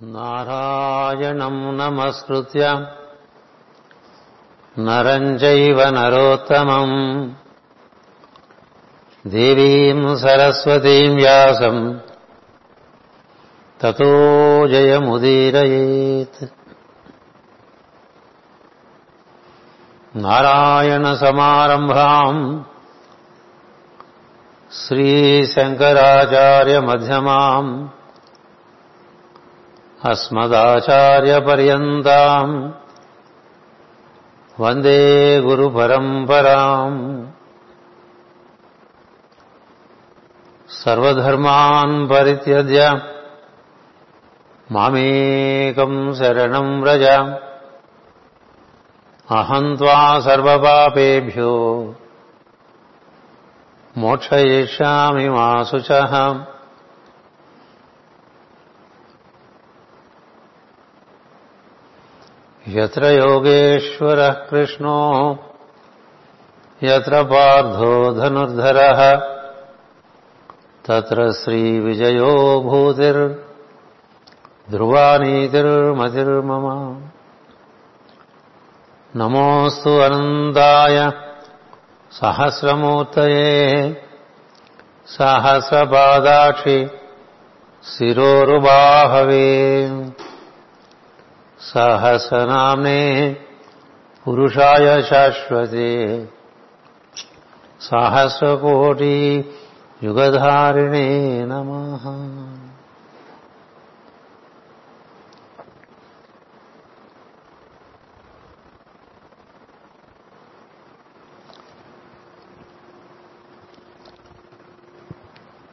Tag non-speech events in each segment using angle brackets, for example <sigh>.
నారాయణం నమస్కృత్య నరం చైవ నరోత్తమం దేవీం సరస్వతీం వ్యాసం తతో జయముదీరయేత్ నారాయణ సమారంభాం శ్రీశంకరాచార్య మధ్యమాం अस्मदाचार्यपर्यन्ताम् वन्दे गुरुपरम्पराम् सर्वधर्मान् परित्यज्य मामेकम् शरणम् व्रज अहम् त्वा सर्वपापेभ्यो मोक्षयिष्यामि मा शुचः यत्र योगेश्वरः कृष्णो यत्र पार्थो धनुर्धरः तत्र श्रीविजयो भूतिर्ध्रुवानीतिर्मतिर्मम नमोऽस्तु अनन्ताय सहस्रमूर्तये सहस्रपादाक्षि शिरोरुबाहवे సహసనామ్నే పురుషాయ శాశ్వతే. సహస్రకోటి యుగధారిణే నమ.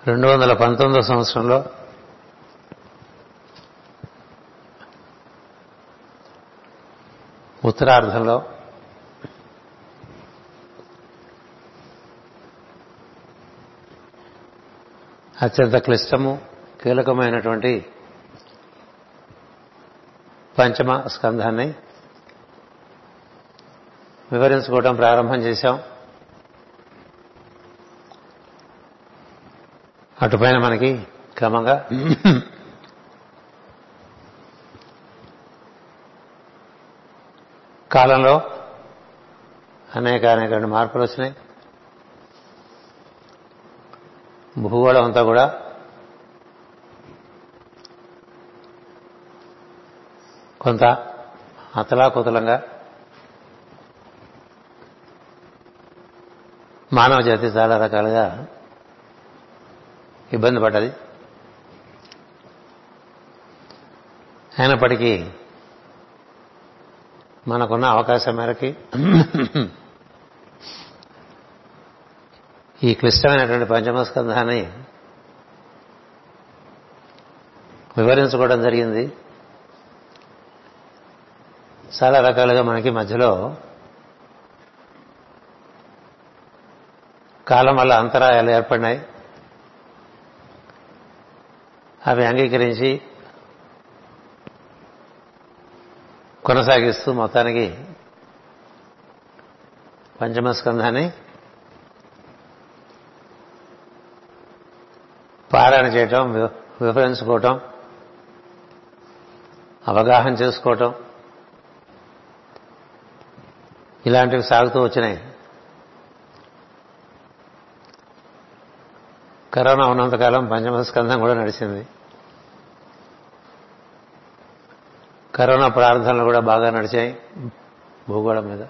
రెండు వందల పంతొమ్మిదో సంవత్సరంలో ఉత్తరార్ధంలో అత్యంత క్లిష్టము కీలకమైనటువంటి పంచమ స్కంధాన్ని వివరించుకోవడం ప్రారంభం చేశాం. అటుపైన మనకి క్రమంగా కాలంలో అనేక అనేక మార్పులు వచ్చినాయి. భూగోళం అంతా కూడా కొంత అతలాకుతలంగా మానవ జాతి చాలా రకాలుగా ఇబ్బంది పడ్డది. అయినప్పటికీ మనకున్న అవకాశం మేరకి. ఈ క్లిష్టమైనటువంటి పంచమస్కంధాన్ని వివరించుకోవడం జరిగింది. చాలా రకాలుగా మనకి మధ్యలో కాలం వల్ల అంతరాయాలు ఏర్పడినాయి. అవి అంగీకరించి కొనసాగిస్తూ మొత్తానికి పంచమస్కంధాన్ని పారాయణ చేయటం వివరించుకోవటం అవగాహన చేసుకోవటం ఇలాంటివి సాగుతూ వచ్చినాయి. కరోనా ఉన్నంతకాలం పంచమస్కంధం కూడా నడిచింది. కరోనా ప్రార్థనలు కూడా బాగా నడిచాయి భూగోళం మీద.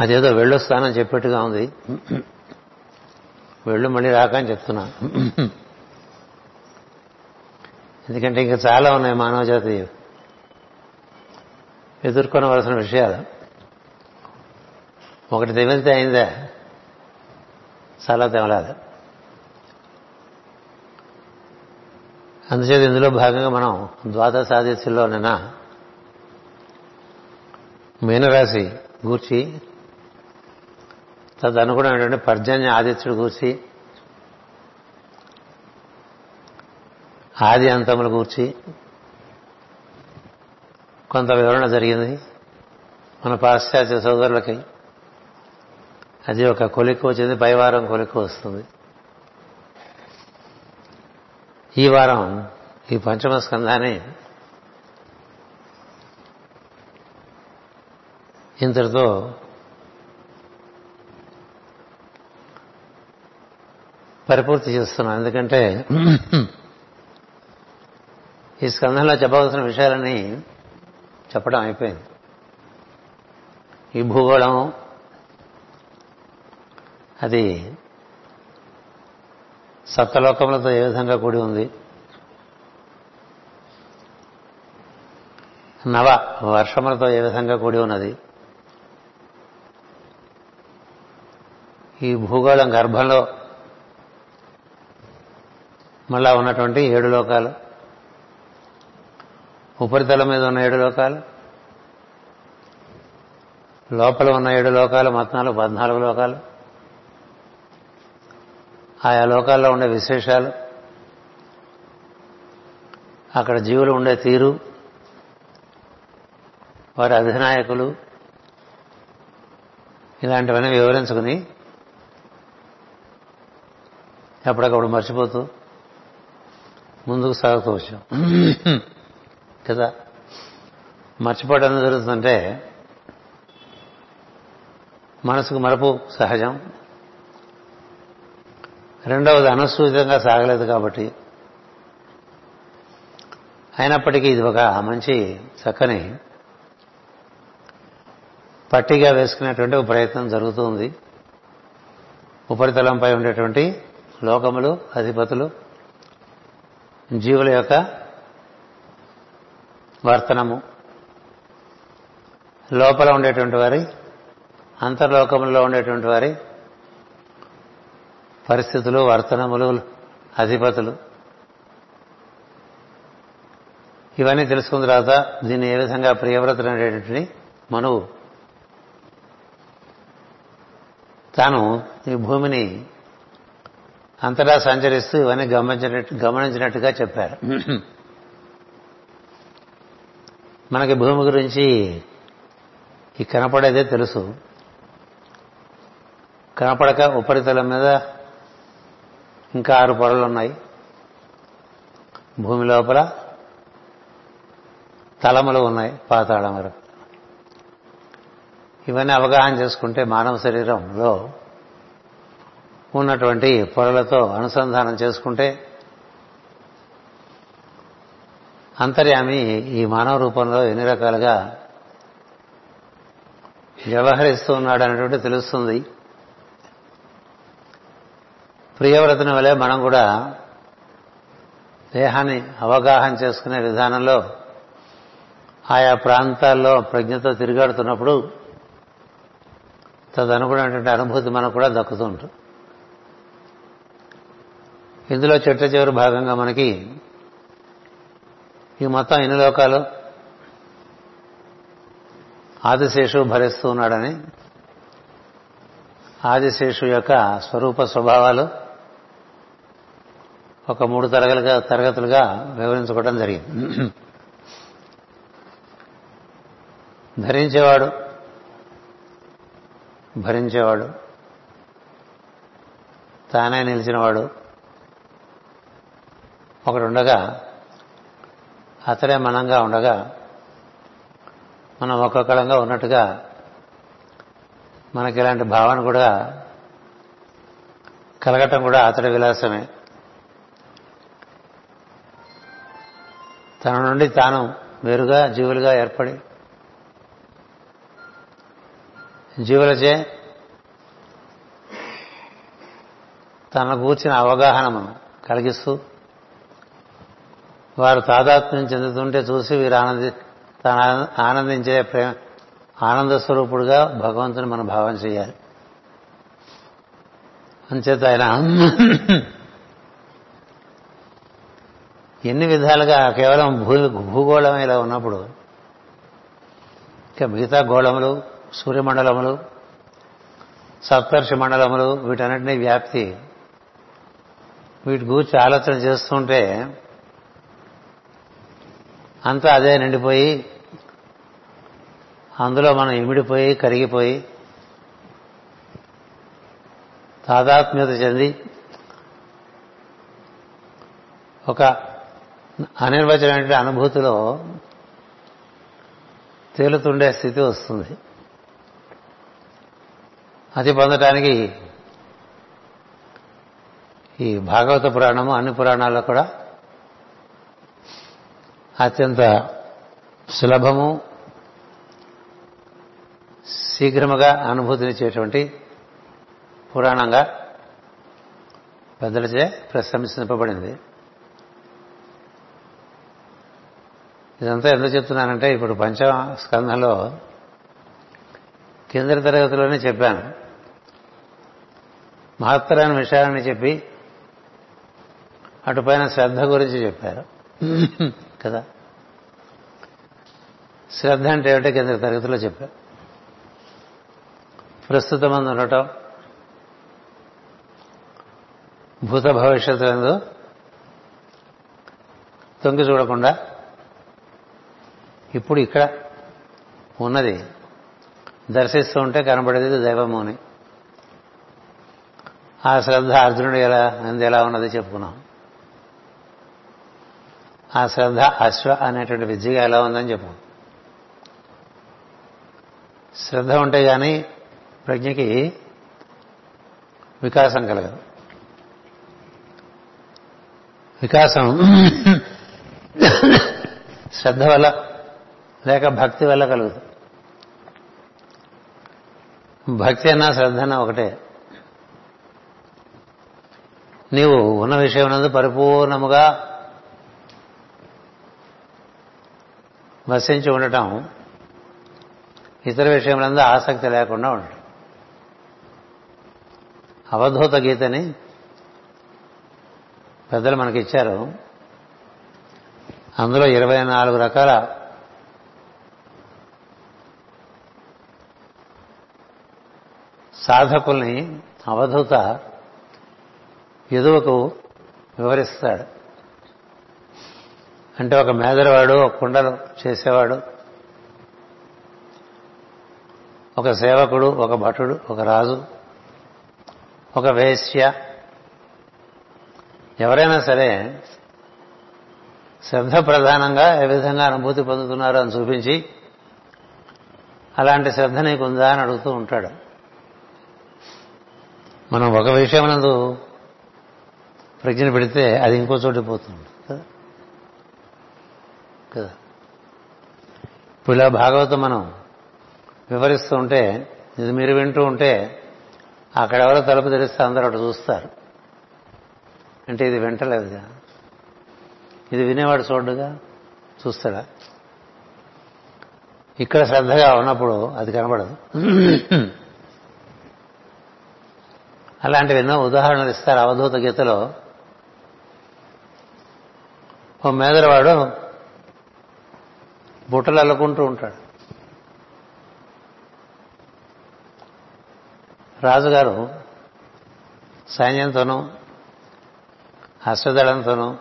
అదేదో వెళ్ళొస్తానని చెప్పేట్టుగా ఉంది. వెళ్ళు మళ్ళీ రాక అని చెప్తున్నా. ఎందుకంటే ఇంకా చాలా ఉన్నాయి మానవ జాతి ఎదుర్కొనవలసిన విషయాలు. ఒకటి తెమిలితే అయిందే చాలా తెమలాదు. అందుచేత ఇందులో భాగంగా మనం ద్వాదశ నిన్న మీనరాశి గూర్చి తదనుగుణమైనటువంటి పర్జన్య ఆదిత్యుడు గూర్చి ఆది అంతములు గూర్చి కొంత వివరణ జరిగింది మన పాశ్చాత్య సోదరులకి. అది ఒక కొలిక్కు వచ్చింది పైవారం కొలిక్కు వస్తుంది. ఈ వారం ఈ పంచమ స్కంధాన్ని ఇంతటితో పరిపూర్తి చేస్తున్నాం ఎందుకంటే ఈ స్కంధంలో చెప్పవలసిన విషయాలని చెప్పడం అయిపోయింది. ఈ భూగోళం అది సప్తలోకములతో ఏ విధంగా కూడి ఉంది? నవ వర్షములతో ఏ విధంగా కూడి ఉన్నది? ఈ భూగోళం గర్భంలో మళ్ళా ఉన్నటువంటి ఏడు లోకాలు ఉపరితలం మీద ఉన్న ఏడు లోకాలు లోపల ఉన్న ఏడు లోకాలు మొత్తాలు పద్నాలుగు లోకాలు ఆయా లోకాల్లో ఉండే విశేషాలు అక్కడ జీవులు ఉండే తీరు వారి అధినాయకులు ఇలాంటివన్నీ వివరించుకుని ఎప్పటికప్పుడు మర్చిపోతూ ముందుకు సాగుతూ వచ్చాం. కదా? మర్చిపోవడం జరుగుతుందంటే మనసుకు మరపు సహజం. రెండవది అనుసూచితంగా సాగలేదు కాబట్టి. అయినప్పటికీ ఇది ఒక మంచి చక్కని పట్టిగా వేసుకునేటువంటి ఒక ప్రయత్నం జరుగుతుంది. ఉపరితలంపై ఉండేటువంటి లోకములు అధిపతులు జీవుల యొక్క వర్తనము లోపల ఉండేటువంటి వారి అంతర్లోకములో ఉండేటువంటి వారి పరిస్థితులు వర్తనములు అధిపతులు. ఇవన్నీ తెలుసుకున్న తర్వాత దీన్ని ఏ విధంగా ప్రియవ్రతులు అనేటువంటి మనువు. తాను ఈ భూమిని అంతటా సంచరిస్తూ ఇవన్నీ గమనించినట్టు గమనించినట్టుగా చెప్పారు. మనకి భూమి గురించి ఈ కనపడేదే తెలుసు. కనపడక ఉపరితలం మీద ఇంకా ఆరు పొరలు ఉన్నాయి. భూమి లోపల తలములు ఉన్నాయి పాతాళం వరకు. ఇవన్నీ అవగాహన చేసుకుంటే మానవ శరీరంలో ఉన్నటువంటి పొరలతో అనుసంధానం చేసుకుంటే అంతర్యామి ఈ మానవ రూపంలో ఎన్ని రకాలుగా వ్యవహరిస్తూ ఉన్నాడు అనేటువంటి తెలుస్తుంది. ప్రియవ్రతని వలె మనం కూడా దేహాన్ని అవగాహన చేసుకునే విధానంలో ఆయా ప్రాంతాల్లో ప్రజ్ఞతో తిరిగాడుతున్నప్పుడు తదనుకున్నటువంటి అనుభూతి మనకు కూడా దక్కుతూ ఉంటుంది. ఇందులో చెట్ల చివరి భాగంగా మనకి ఈ మొత్తం ఎన్ని లోకాలు? ఆదిశేషు భరిస్తూ ఉన్నాడని ఆదిశేషు యొక్క స్వరూప స్వభావాలు ఒక మూడు తరగతులుగా తరగతులుగా వివరించుకోవడం జరిగింది. ధరించేవాడు భరించేవాడు తానే నిలిచినవాడు ఒకడుండగా అతడే మనంగా ఉండగా మనం ఒక్కొక్కడంగా ఉన్నట్టుగా మనకి ఇలాంటి భావన కూడా కలగటం కూడా అతడి విలాసమే. తన నుండి తాను వేరుగా జీవులుగా ఏర్పడి జీవులచే తన కూర్చిన అవగాహనను కలిగిస్తూ వారు తాదాత్మ్యం చెందుతుంటే చూసి వీరు ఆనంది తన ఆనందించే ప్రేమ ఆనంద స్వరూపుడుగా భగవంతుని మనం భావం చేయాలి. అంచేత ఆయన ఎన్ని విధాలుగా కేవలం భూమి భూగోళమే ఇలా ఉన్నప్పుడు ఇంకా మిగతా గోళములు సూర్యమండలములు సప్తర్షి మండలములు వీటన్నిటినీ వ్యాప్తి వీటి గూర్చి ఆలోచన చేస్తుంటే అంతా అదే నిండిపోయి అందులో మనం ఇమిడిపోయి కరిగిపోయి తాదాత్మ్యత చెంది ఒక అనిర్వచనమైన అనుభూతిలో తేలుతుండే స్థితి వస్తుంది. అది పొందటానికి ఈ భాగవత పురాణము అన్ని పురాణాల్లో కూడా అత్యంత సులభము శీఘ్రముగా అనుభూతినిచ్చేటువంటి పురాణంగా పెద్దలచే ప్రశంసింపబడింది. ఇదంతా ఎందుకు చెప్తున్నానంటే ఇప్పుడు పంచమ స్కంధంలో కిందటి తరగతిలోనే చెప్పాను. మహత్తరైన విషయాలని చెప్పి అటుపైన శ్రద్ధ గురించి చెప్పారు. కదా? శ్రద్ధ అంటే ఏమిటో కింద తరగతిలో చెప్పారు. ప్రస్తుతం అందు ఉండటం భూత భవిష్యత్తు ఎందు తొంగి చూడకుండా ఇప్పుడు ఇక్కడ ఉన్నది. దర్శిస్తూ ఉంటే కనబడేది దైవము అని ఆ శ్రద్ధ అర్జునుడు ఎలా అంది ఎలా ఉన్నది చెప్పుకున్నాం. ఆ శ్రద్ధ అశ్వ అనేటువంటి విద్యగా ఎలా ఉందని చెప్పు శ్రద్ధ ఉంటే కానీ ప్రజ్ఞకి వికాసం కలగదు. వికాసం <coughs> శ్రద్ధ వల్ల లేక భక్తి వల్ల కలుగుతుంది. భక్తి అన్నా శ్రద్ధ అన్నా ఒకటే. నీవు ఉన్న విషయం నందు పరిపూర్ణముగా వసించి ఉండటం ఇతర విషయములందు ఆసక్తి లేకుండా ఉండటం. అవధూత గీతని పెద్దలు మనకిచ్చారు. అందులో ఇరవై నాలుగు రకాల సాధకుల్ని అవధూత యదువుకు వివరిస్తాడు. అంటే ఒక మేదరవాడు ఒక కుండలు చేసేవాడు ఒక సేవకుడు ఒక భటుడు ఒక రాజు ఒక వేశ్య. ఎవరైనా సరే శ్రద్ధ ప్రధానంగా ఏ విధంగా అనుభూతి పొందుతున్నారో అని చూపించి అలాంటి శ్రద్ధ నీకుందా అని అడుగుతూ ఉంటాడు. మనం ఒక విషయం నందు ప్రజ్ఞ పెడితే అది ఇంకో చోటు పోతుంది కదా? కదా? ఇప్పుడు ఇలా భాగవతం మనం వివరిస్తూ ఉంటే ఇది మీరు వింటూ ఉంటే అక్కడెవరో తలుపు తెరిస్తే అందరూ అటు చూస్తారు. అంటే ఇది వింటలేదుగా? ఇది వినేవాడు చూడుగా చూస్తాడా? ఇక్కడ శ్రద్ధగా ఉన్నప్పుడు అది కనబడదు. అలాంటివి ఎన్నో ఉదాహరణలు ఇస్తారు అవధూత గీతలో. ఓ మేదలవాడు బుట్టలు అల్లుకుంటూ ఉంటాడు. రాజుగారు సైన్యంతోనూ అశ్వదళంతోనూ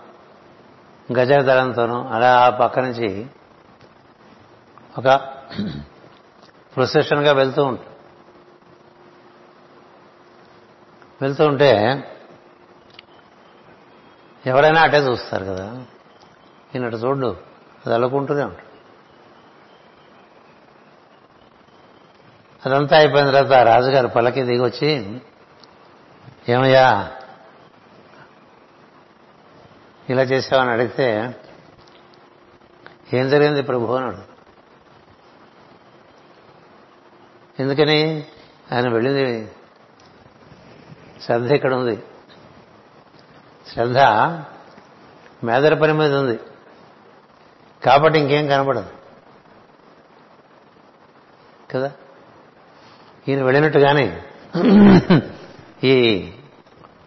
గజదళంతోనూ అలా ఆ పక్క నుంచి ఒక <clears throat> ప్రొసెషన్గా వెళ్తూ ఉంటాడు. వెళ్తూ ఉంటే ఎవరైనా అటే చూస్తారు కదా. ఈయనటు చూడు అది అల్లుకుంటూనే ఉంటాడు. అదంతా అయిపోయిన తర్వాత రాజుగారు పల్లకి దిగొచ్చి ఏమయ్యా ఇలా చేసావని అడిగితే ఏం జరిగింది ప్రభు? అన్నాడు ఎందుకని? ఆయన వెళ్ళింది శ్రద్ధ ఇక్కడ ఉంది శ్రద్ధ మేదర పని మీద ఉంది. కాబట్టి ఇంకేం కనపడదు కదా? ఈయన వెళ్ళినట్టుగానే ఈ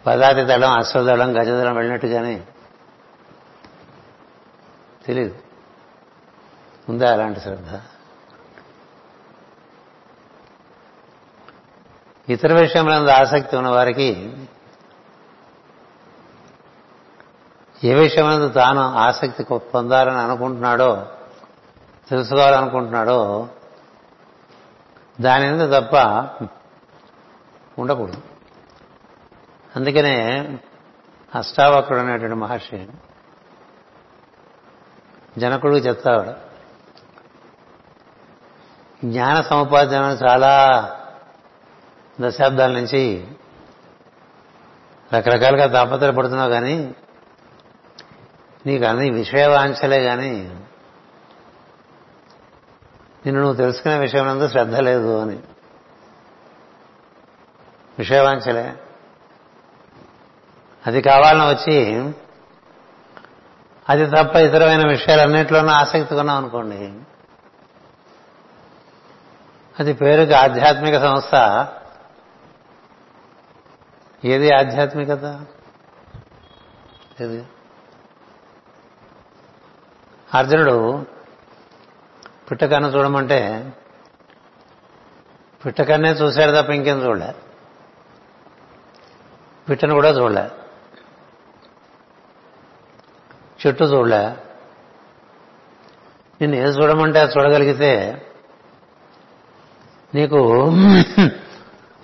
పదాతి దళం అశ్వదళం గజదళం వెళ్ళినట్టుగానే తెలియదు ఉందా అలాంటి శ్రద్ధ? ఇతర విషయంలో ఆసక్తి ఉన్న వారికి ఏ విషయమందు తాను ఆసక్తి పొందాలని అనుకుంటున్నాడో తెలుసుకోవాలనుకుంటున్నాడో దాని మీద తప్ప ఉండకూడదు. అందుకనే అష్టావక్రుడు అనేటువంటి మహర్షి జనకుడికి చెప్తాడు. జ్ఞాన సముపార్జన చాలా దశాబ్దాల నుంచి రకరకాలుగా తాపత్రపడుతున్నావు కానీ నీకు అన్ని విషయవాంఛలే కానీ నిన్ను నువ్వు తెలుసుకునే విషయం నందు శ్రద్ధ లేదు అని. విషయవాంఛలే. అది కావాలని వచ్చి అది తప్ప ఇతరమైన విషయాలన్నింటిలోనూ ఆసక్తి కొన్నాం అనుకోండి. అది పేరుకి ఆధ్యాత్మిక సంస్థ ఏది ఆధ్యాత్మికత? ఏది? అర్జునుడు పిట్టకన్ను చూడమంటే పిట్టకన్నే చూశాడు తప్ప ఇంకేం చూడలే. పిట్టను కూడా చూడలే. చెట్టు చూడలే. నిన్ను ఏది చూడమంటే అది చూడగలిగితే నీకు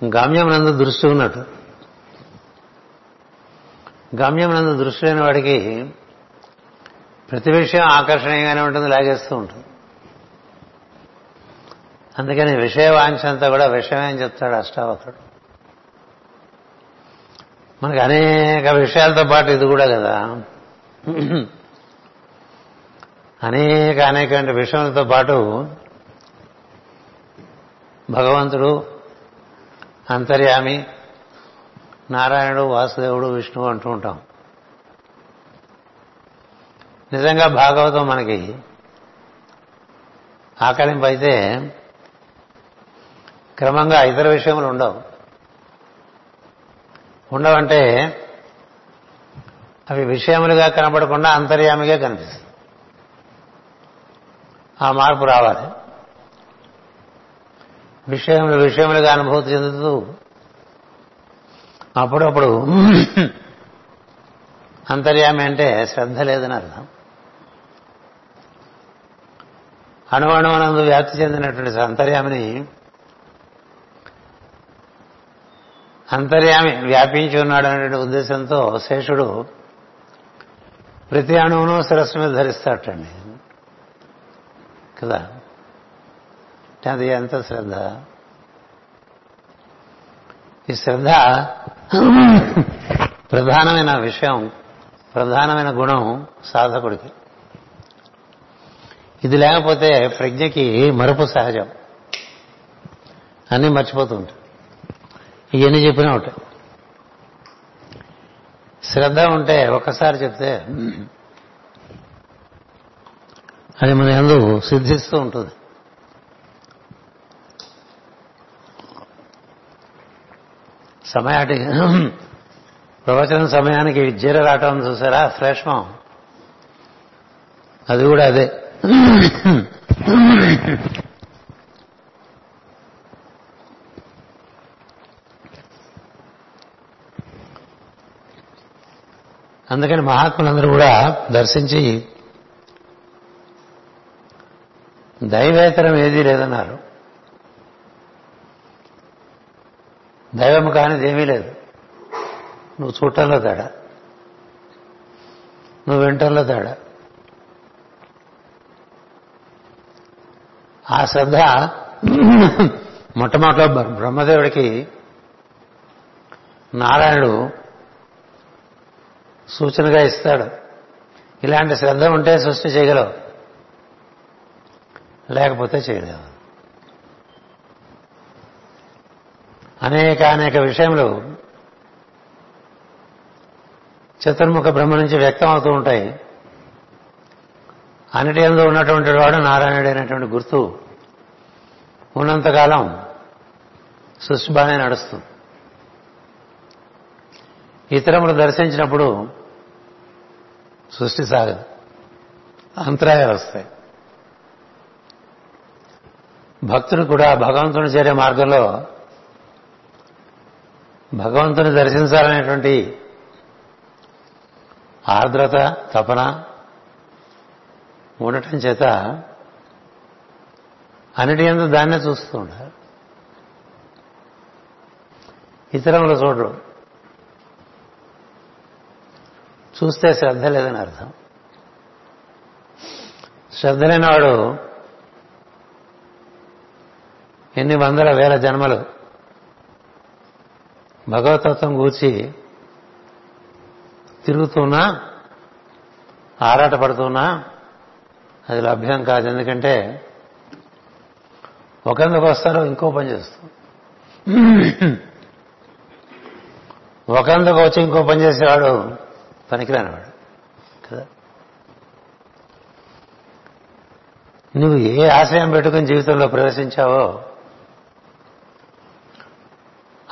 గమ్యం నందు దృష్టి ఉన్నట్టు. గమ్యం నందు దృష్టి లేని వాడికి ప్రతి విషయం ఆకర్షణీయంగానే ఉంటుంది లాగేస్తూ ఉంటుంది. అందుకని విషయ అంతా కూడా విషయమే అని చెప్తాడు అష్టావకుడు మనకి అనేక విషయాలతో పాటు ఇది కూడా కదా. అనేక అనేక విషయాలతో పాటు భగవంతుడు అంతర్యామి నారాయణుడు వాసుదేవుడు విష్ణువు అంటూ ఉంటాం. నిజంగా భాగవతం మనకి ఆకలింపైతే క్రమంగా ఇతర విషయములు ఉండవు. ఉండవంటే అవి విషయములుగా కనపడకుండా అంతర్యామిగా కనిపిస్తుంది ఆ మార్పు రావాలి. విషయములు విషయములుగా అనుభూతి చెందుతూ అప్పుడప్పుడు అంతర్యామి అంటే శ్రద్ధ లేదని అర్థం. అణువణువనందు వ్యాప్తి చెందినటువంటి అంతర్యామిని అంతర్యామి వ్యాపించి ఉన్నాడు అనేటువంటి ఉద్దేశంతో శేషుడు ప్రతి అణువును శిరస్సు మీద ధరిస్తాటండి కదా? అది ఎంత శ్రద్ధ? ఈ శ్రద్ధ <laughs> ప్రధానమైన విషయం ప్రధానమైన గుణం సాధకుడికి. ఇది లేకపోతే ప్రజ్ఞకి మరపు సహజం. అన్నీ మర్చిపోతూ ఉంటాయి. ఇవన్నీ చెప్పినా ఉంటాయి శ్రద్ధ ఉంటే ఒక్కసారి చెప్తే అది మన ఎందు సిద్ధిస్తూ ఉంటుంది. సమయాటి ప్రవచన సమయానికి జీర రావటం చూసారా? శ్లేష్మం అది కూడా అదే. అందుకని మహాత్ములందరూ కూడా దర్శించి దైవేతరం ఏదీ లేదన్నారు. దైవం కానిది ఏమీ లేదు. నువ్వు చూడటంలో తేడా. నువ్వు వింటంలో తేడా. ఆ శ్రద్ధ మొట్టమొదట బ్రహ్మదేవుడికి నారాయణుడు సూచనగా ఇస్తాడు. ఇలాంటి శ్రద్ధ ఉంటే సృష్టి చేయగలవు. లేకపోతే చేయలేవు. అనేక అనేక విషయములు చతుర్ముఖ బ్రహ్మ నుంచి వ్యక్తం అవుతూ ఉంటాయి. అన్నిటి ఎందు ఉన్నటువంటి వాడు నారాయణుడు అనేటువంటి గుర్తు ఉన్నంతకాలం సృష్టి బాగానే నడుస్తుంది ఇతరములు దర్శించినప్పుడు సృష్టి సాగదు. అంతరాయాలు వస్తాయి. భక్తుడు కూడా భగవంతుని చేరే మార్గంలో భగవంతుని దర్శించాలనేటువంటి ఆర్ద్రత తపన ఉండటం చేత అన్నిటి ఎందు దాన్నే చూస్తూ ఉంటారు. ఇతరులు చూడరు చూస్తే శ్రద్ధ లేదని అర్థం. శ్రద్ధ లేనివాడు ఎన్ని వందల వేల జన్మలు భగవతత్వం గూర్చి తిరుగుతున్నా ఆరాటపడుతున్నా అది లభ్యం కాదు. ఎందుకంటే ఒకందుకు వస్తారో ఇంకో పని చేస్తాం ఒకందుకు వచ్చి ఇంకో పని చేసేవాడు పనికిరానివాడు కదా? నువ్వు ఏ ఆశయం పెట్టుకుని జీవితంలో ప్రవేశించావో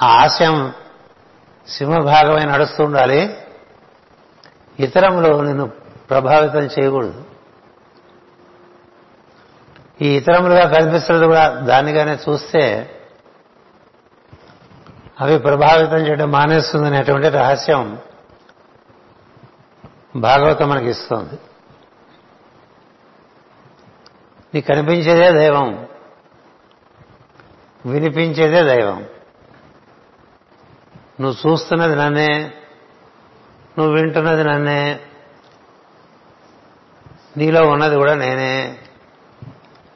ఆ ఆశయం సింహభాగమై నడుస్తూ ఉండాలి. ఇతరంలో నిన్ను ప్రభావితం చేయకూడదు. ఈ ఇతరములుగా కనిపిస్తున్నది కూడా దానిగానే చూస్తే అవి ప్రభావితం చేయడం మానేస్తుందనేటువంటి రహస్యం భాగవతం మనకి ఇస్తుంది. నీకు కనిపించేదే దైవం. వినిపించేదే దైవం. నువ్వు చూస్తున్నది నన్నే నువ్వు వింటున్నది నన్నే నీలో ఉన్నది కూడా నేనే.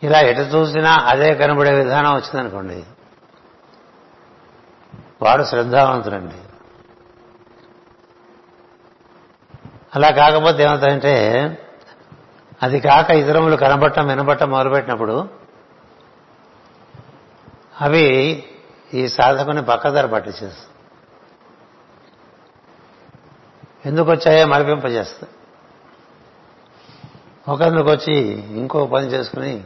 ఇలా ఎటు చూసినా అదే కనబడే విధానం వచ్చిందనుకోండి వాడు శ్రద్ధావంతుడండి. అలా కాకపోతే ఏమవుతాయంటే అది కాక ఇతరములు కనబట్టం వినబట్టం మొదలుపెట్టినప్పుడు అవి ఈ సాధకుని పక్కదారి పట్టించేస్తాయి. ఎందుకు వచ్చాయో మరపింపజేస్తాయి ఒకరికి వచ్చి ఇంకో పని చేసుకుని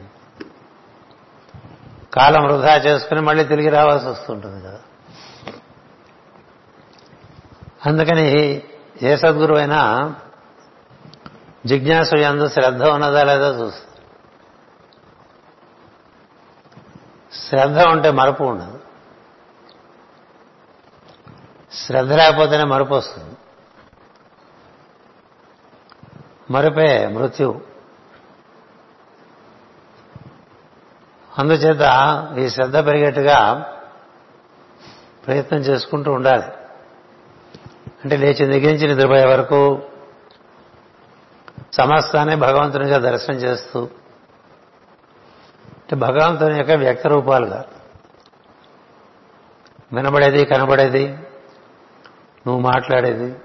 కాలం వృధా చేసుకుని మళ్ళీ తిరిగి రావాల్సి వస్తుంటుంది కదా. అందుకని ఏ సద్గురు అయినా జిజ్ఞాసు ఎందు శ్రద్ధ ఉన్నదా లేదా చూస్తుంది శ్రద్ధ ఉంటే మరపు ఉండదు. శ్రద్ధ లేకపోతేనే మరపు వస్తుంది. మరుపే మృత్యు. అందుచేత ఈ శ్రద్ధ పెరిగేట్టుగా ప్రయత్నం చేసుకుంటూ ఉండాలి. అంటే లేచి నిగించి నిద్రపోయే వరకు సమస్తాన్ని భగవంతునిగా దర్శనం చేస్తూ అంటే భగవంతుని యొక్క వ్యక్త రూపాలుగా. వినబడేది కనబడేది నువ్వు మాట్లాడేది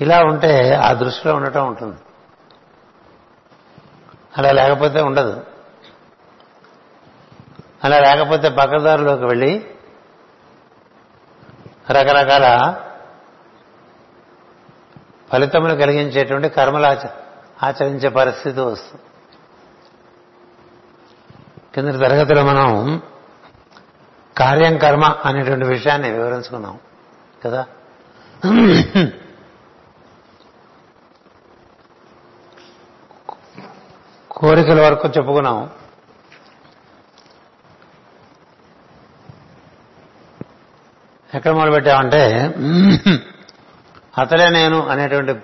ఇలా ఉంటే ఆ దృష్టిలో ఉండటం ఉంటుంది. అలా లేకపోతే ఉండదు. అలా లేకపోతే పక్కదారిలోకి వెళ్ళి రకరకాల ఫలితములు కలిగించేటువంటి కర్మలు ఆచరించే పరిస్థితి వస్తుంది. కింద తరగతిలో మనం కార్యం కర్మ అనేటువంటి విషయాన్ని వివరించుకున్నాం కదా? కోరికల వరకు చెప్పుకున్నాం ఎక్కడ మొదలుపెట్టామంటే అతలే నేను అనేటువంటి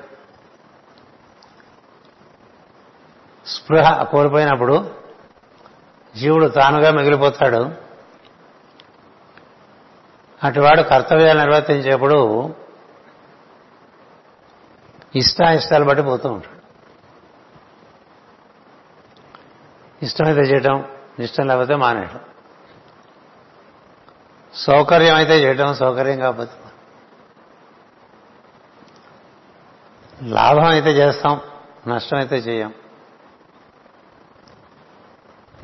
స్పృహ కోల్పోయినప్పుడు జీవుడు తానుగా మిగిలిపోతాడు. అటువాడు కర్తవ్యాలు నిర్వర్తించేప్పుడు ఇష్టాయిష్టాలు బట్టి పోతూ ఉంటాడు. ఇష్టమైతే చేయటం ఇష్టం లేకపోతే మానేయటం. సౌకర్యం అయితే చేయటం సౌకర్యం కాకపోతే లాభం అయితే చేస్తాం నష్టం అయితే చేయం.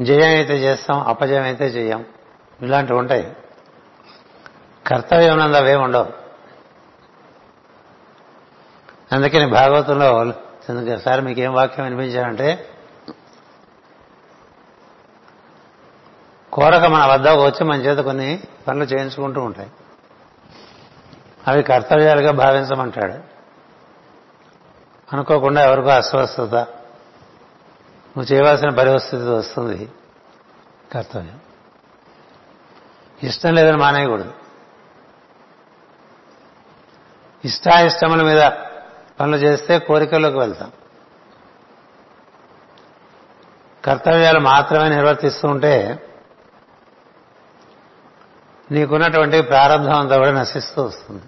జయం అయితే చేస్తాం అపజయం అయితే చేయం. ఇలాంటివి ఉంటాయి. కర్తవ్యం నందు అవే ఉండవు. అందుకని భాగవతంలో ఒకసారి మీకు ఏం వాక్యం వినిపించారంటే కోరక మన వద్ద వచ్చి మన చేత కొన్ని పనులు చేయించుకుంటూ ఉంటాయి. అవి కర్తవ్యాలుగా భావించమంటాడు. అనుకోకుండా ఎవరికో అస్వస్థత. నువ్వు చేయవలసిన పరిస్థితి వస్తుంది. కర్తవ్యం. ఇష్టం లేదని మానేయకూడదు. ఇష్టాయిష్టముల మీద పనులు చేస్తే కోరికల్లోకి వెళ్తాం. కర్తవ్యాలు మాత్రమే నిర్వర్తిస్తూ ఉంటే నీకున్నటువంటి ప్రారంభం అంతా కూడా నశిస్తూ వస్తుంది.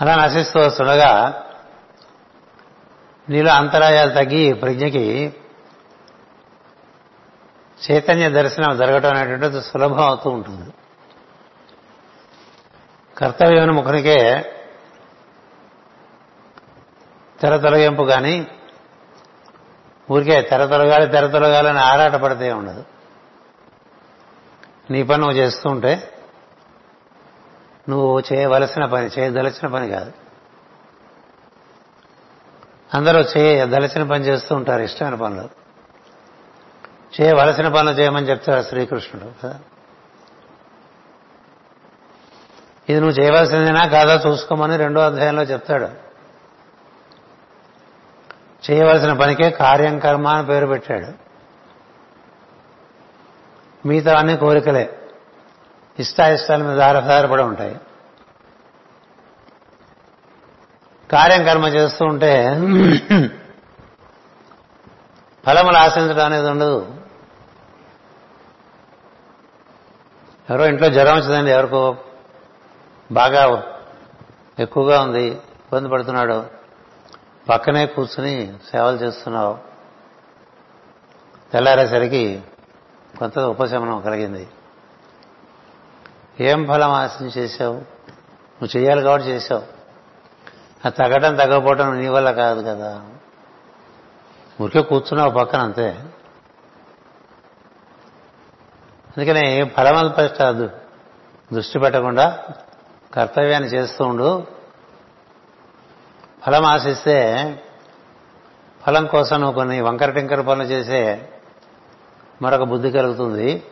అలా నశిస్తూ వస్తుండగా నీలో అంతరాయాలు తగ్గి ప్రజ్ఞకి చైతన్య దర్శనం జరగటం అనేటువంటిది సులభం అవుతూ ఉంటుంది. కర్తవ్యమైన ముఖనికే తెర తొలగింపు కానీ ఊరికే తెర తొలగాలి తెర తొలగాలని ఆరాటపడితే ఉండదు. నీ పని నువ్వు చేస్తూ ఉంటే నువ్వు చేయవలసిన పని చేయదలచిన పని కాదు. అందరూ చేయదలచిన పని చేస్తూ ఉంటారు ఇష్టమైన పనులు. చేయవలసిన పనులు చేయమని చెప్తాడు శ్రీకృష్ణుడు కదా? ఇది నువ్వు చేయవలసిందేనా కాదా చూసుకోమని రెండో అధ్యాయంలో చెప్తాడు. చేయవలసిన పనికే కార్యం కర్మ అని పేరు పెట్టాడు. మిగతా అన్ని కోరికలే. ఇష్టాయిష్టాల మీద ఆధారపడి ఉంటాయి. కార్యం కర్మ చేస్తూ ఉంటే ఫలములు ఆశించడం అనేది ఉండదు. ఎవరో ఇంట్లో జ్వరం వచ్చిందండి ఎవరికో బాగా ఎక్కువగా ఉంది ఇబ్బంది పడుతున్నాడు. పక్కనే కూర్చుని సేవలు చేస్తున్నావు. తెల్లారేసరికి కొంత ఉపశమనం కలిగింది. ఏం ఫలం ఆశించి చేశావు? నువ్వు చేయాలి కాబట్టి చేశావు. అది తగ్గడం తగ్గకపోవడం నీ వల్ల కాదు కదా. ఊరికే కూర్చున్నావు పక్కన అంతే. అందుకనే ఫలమల పట్ల దృష్టి పెట్టకుండా కర్తవ్యాన్ని చేస్తూ ఉండు. ఫలం ఆశిస్తే ఫలం కోసం నువ్వు కొన్ని వంకర టింకర పనులు చేసే మరొక బుద్ధి కలుగుతుంది.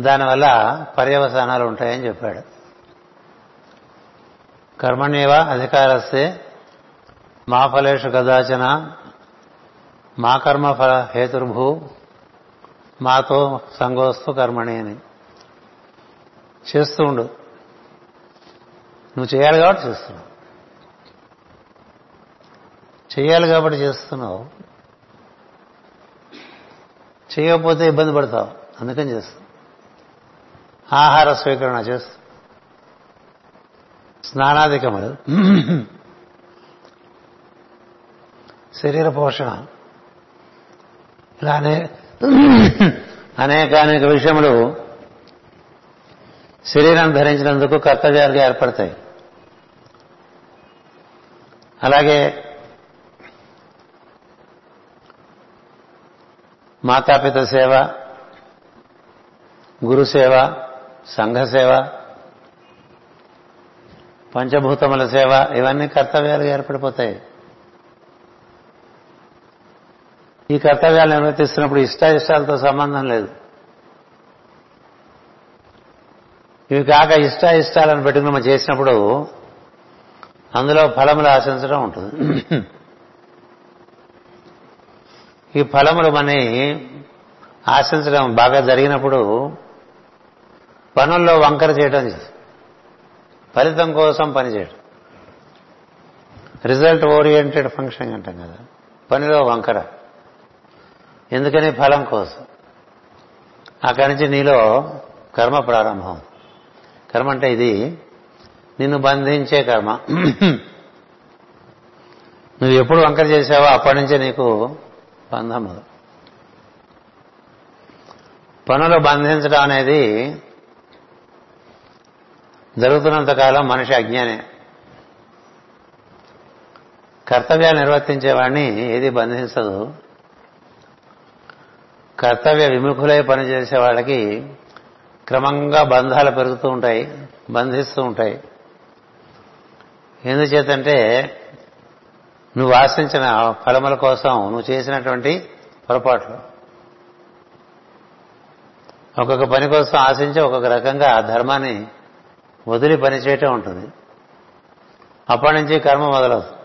దానివల్ల పర్యవసానాలు ఉంటాయని చెప్పాడు. కర్మణ్యేవ అధికారస్తే మా ఫలేషు కదాచన మా కర్మ ఫల హేతుర్భూ మాతో సంగోస్తు కర్మణి అని చేస్తూ ఉండు. నువ్వు చేయాలి కాబట్టి చేస్తున్నావు. చేయాలి కాబట్టి చేస్తున్నావు. చేయకపోతే ఇబ్బంది పడతావు. అందుకని చేస్తాం. ఆహార స్వీకరణ చేస్తాం. స్నానాధికములు శరీర పోషణ. ఇలా అనే అనేక అనేక విషయములు శరీరం ధరించినందుకు కర్తవ్యాలుగా ఏర్పడతాయి. అలాగే మాతాపిత సేవ గురు సేవ సంఘ సేవ పంచభూతముల సేవ ఇవన్నీ కర్తవ్యాలు ఏర్పడిపోతాయి. ఈ కర్తవ్యాలు నిర్వర్తిస్తున్నప్పుడు ఇష్టాయిష్టాలతో సంబంధం లేదు. ఇవి కాక ఇష్టాయిష్టాలను పెట్టుకుని మనం చేసినప్పుడు అందులో ఫలములు ఆశించడం ఉంటుంది. ఈ ఫలములు మనని ఆశించడం బాగా జరిగినప్పుడు పనుల్లో వంకర చేయడం ఫలితం కోసం పనిచేయడం రిజల్ట్ ఓరియంటెడ్ ఫంక్షన్ అంటాం కదా పనిలో వంకర. ఎందుకని ఫలం కోసం? అక్కడి నుంచి నీలో కర్మ ప్రారంభం. కర్మ అంటే ఇది నిన్ను బంధించే కర్మ. <clears throat> నువ్వు ఎప్పుడు వంకర చేసావో అప్పటి నుంచే నీకు బంధములు పనులు బంధించడం అనేది జరుగుతున్నంత కాలం మనిషి అజ్ఞానే. కర్తవ్యాలు నిర్వర్తించేవాడిని ఏది బంధించదు. కర్తవ్య విముఖులై పనిచేసే వాళ్ళకి క్రమంగా బంధాలు పెరుగుతూ ఉంటాయి బంధిస్తూ ఉంటాయి. ఎందుచేతంటే నువ్వు ఆశించిన ఫలముల కోసం నువ్వు చేసినటువంటి పొరపాట్లు. ఒక్కొక్క పని కోసం ఆశించి ఒక్కొక్క రకంగా ధర్మాన్ని వదిలి పని చేయటం ఉంటుంది. అప్పటి నుంచి కర్మ మొదలవుతుంది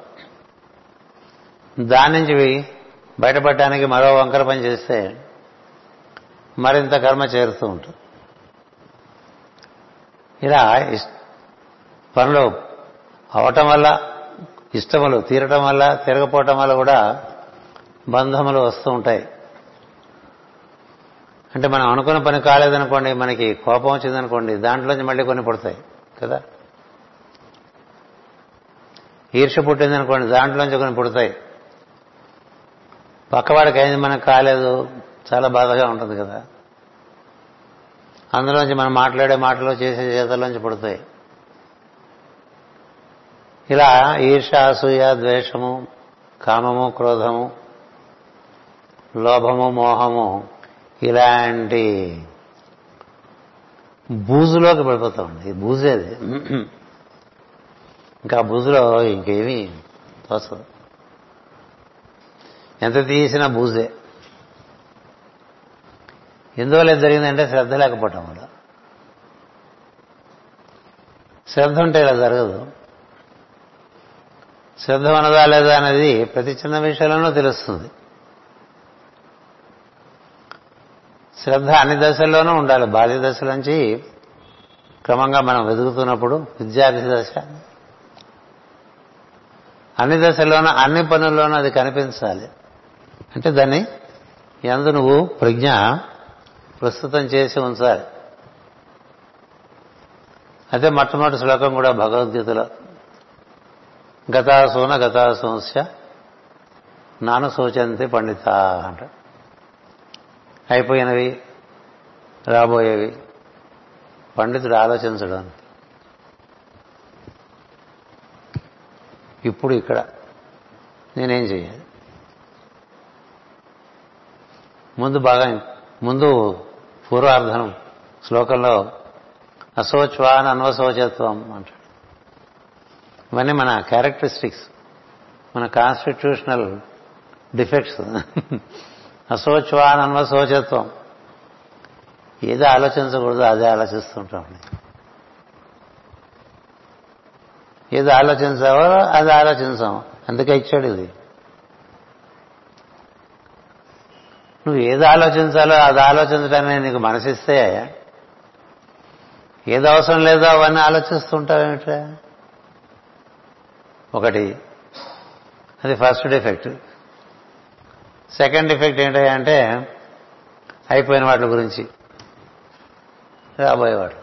దాని నుంచి బయటపడటానికి మరో వంకర పని చేస్తే మరింత కర్మ చేరుతూ ఉంటుంది. ఇలా పనులు అవటం వల్ల ఇష్టములు తీరటం వల్ల తిరగపోవటం వల్ల కూడా బంధములు వస్తూ ఉంటాయి. అంటే మనం అనుకున్న పని కాలేదనుకోండి మనకి కోపం వచ్చిందనుకోండి దాంట్లోంచి మళ్ళీ కొన్ని పుడతాయి కదా? ఈర్ష పుట్టింది అనుకోండి దాంట్లోంచి కొన్ని పుడతాయి. పక్కవాడికి అయింది మనకు కాలేదు చాలా బాధగా ఉంటుంది కదా? అందులోంచి మనం మాట్లాడే మాటలు చేసే చేతల్లోంచి పుడతాయి. ఇలా ఈర్ష అసూయ ద్వేషము కామము క్రోధము లోభము మోహము ఇలాంటి బూజులోకి పడిపోతామండి బూజేది ఇంకా బూజులో ఇంకేమీ తోసదు ఎంత తీసినా బూజే. ఎందువల్ల జరిగిందంటే శ్రద్ధ లేకపోవటం వల్ల. శ్రద్ధ ఉంటే ఇలా జరగదు. శ్రద్ధ ఉన్నదా లేదా అనేది ప్రతి చిన్న విషయంలోనూ తెలుస్తుంది. శ్రద్ధ అన్ని దశల్లోనూ ఉండాలి. బాల్య దశ నుంచి క్రమంగా మనం వెతుకుతున్నప్పుడు విద్యార్థి దశ. అన్ని దశల్లోనూ అన్ని పనుల్లోనూ అది కనిపించాలి. అంటే దాన్ని ఎందు నువ్వు ప్రజ్ఞ ప్రస్తుతం చేసి ఉంచాలి. అయితే మొట్టమొదటి శ్లోకం కూడా భగవద్గీతలో. గతాసూన గతాసూస్య నాను సూచంతి పండిత అంట. అయిపోయినవి రాబోయేవి. పండితుడు ఆలోచించడం ఇప్పుడు ఇక్కడ నేనేం చేయాలి ముందు బాగా ముందు పూర్వార్ధనం శ్లోకంలో అశోచ్వాన్ అన్వశోచత్వం అంట. ఇవన్నీ మన క్యారెక్టరిస్టిక్స్ మన కాన్స్టిట్యూషనల్ డిఫెక్ట్స్ అశోచ్వానన్వ శోచత్వం. ఏది ఆలోచించకూడదు అదే ఆలోచిస్తుంటాం ఏది ఆలోచించావో అది ఆలోచించాం. అందుకే ఇచ్చాడు ఇది. నువ్వు ఏది ఆలోచించాలో అది ఆలోచించడానికి నీకు మనసిస్తే ఏది అవసరం లేదో అవన్నీ ఆలోచిస్తుంటావేమిట్రా? ఒకటి. అది ఫస్ట్ డిఫెక్ట్ సెకండ్ డిఫెక్ట్ ఏంటంటే అయిపోయిన వాటి గురించి. రాబోయే వాటి.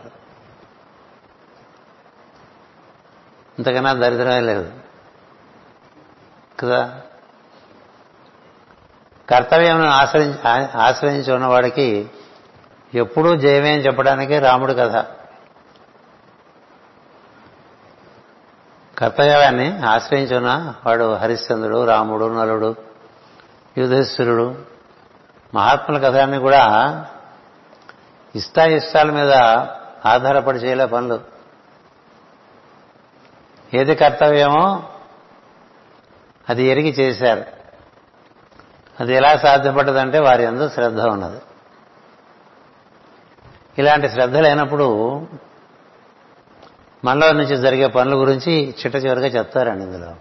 ఇంతకన్నా దరిద్రమే లేదు. కదా? కర్తవ్యం ఆశ్రయించి ఆశ్రయించి ఉన్నవాడికి ఎప్పుడూ జయమే అని చెప్పడానికి రాముడు కథ. కర్తవ్యాన్ని ఆశ్రయించి వాడు హరిశ్చంద్రుడు రాముడు నలుడు యుధిష్ఠిరుడు. మహాత్ముల కథాన్ని కూడా ఇష్టాయిష్టాల మీద ఆధారపడి చేయలే పనులు. ఏది కర్తవ్యమో అది ఎరిగి చేశారు. అది ఎలా సాధ్యపడ్డదంటే వారి అందరూ శ్రద్ధ ఉన్నది. ఇలాంటి శ్రద్ధ లేనప్పుడు మనలో నుంచి జరిగే పనుల గురించి చిట్ట చివరిగా చెప్తారండి ఇందులో.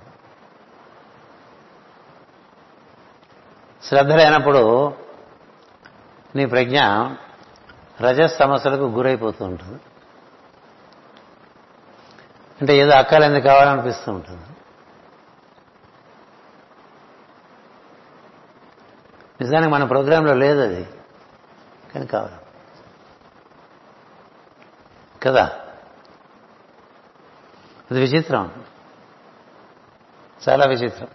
శ్రద్ధ లేనప్పుడు నీ ప్రజ్ఞ రజస్ సమస్యలకు గురైపోతూ ఉంటుంది. అంటే ఏదో అక్కలు కావాలనిపిస్తూ ఉంటుంది. నిజానికి మన ప్రోగ్రాంలో లేదు అది. కానీ కావాలి. కదా? అది విచిత్రం. చాలా విచిత్రం.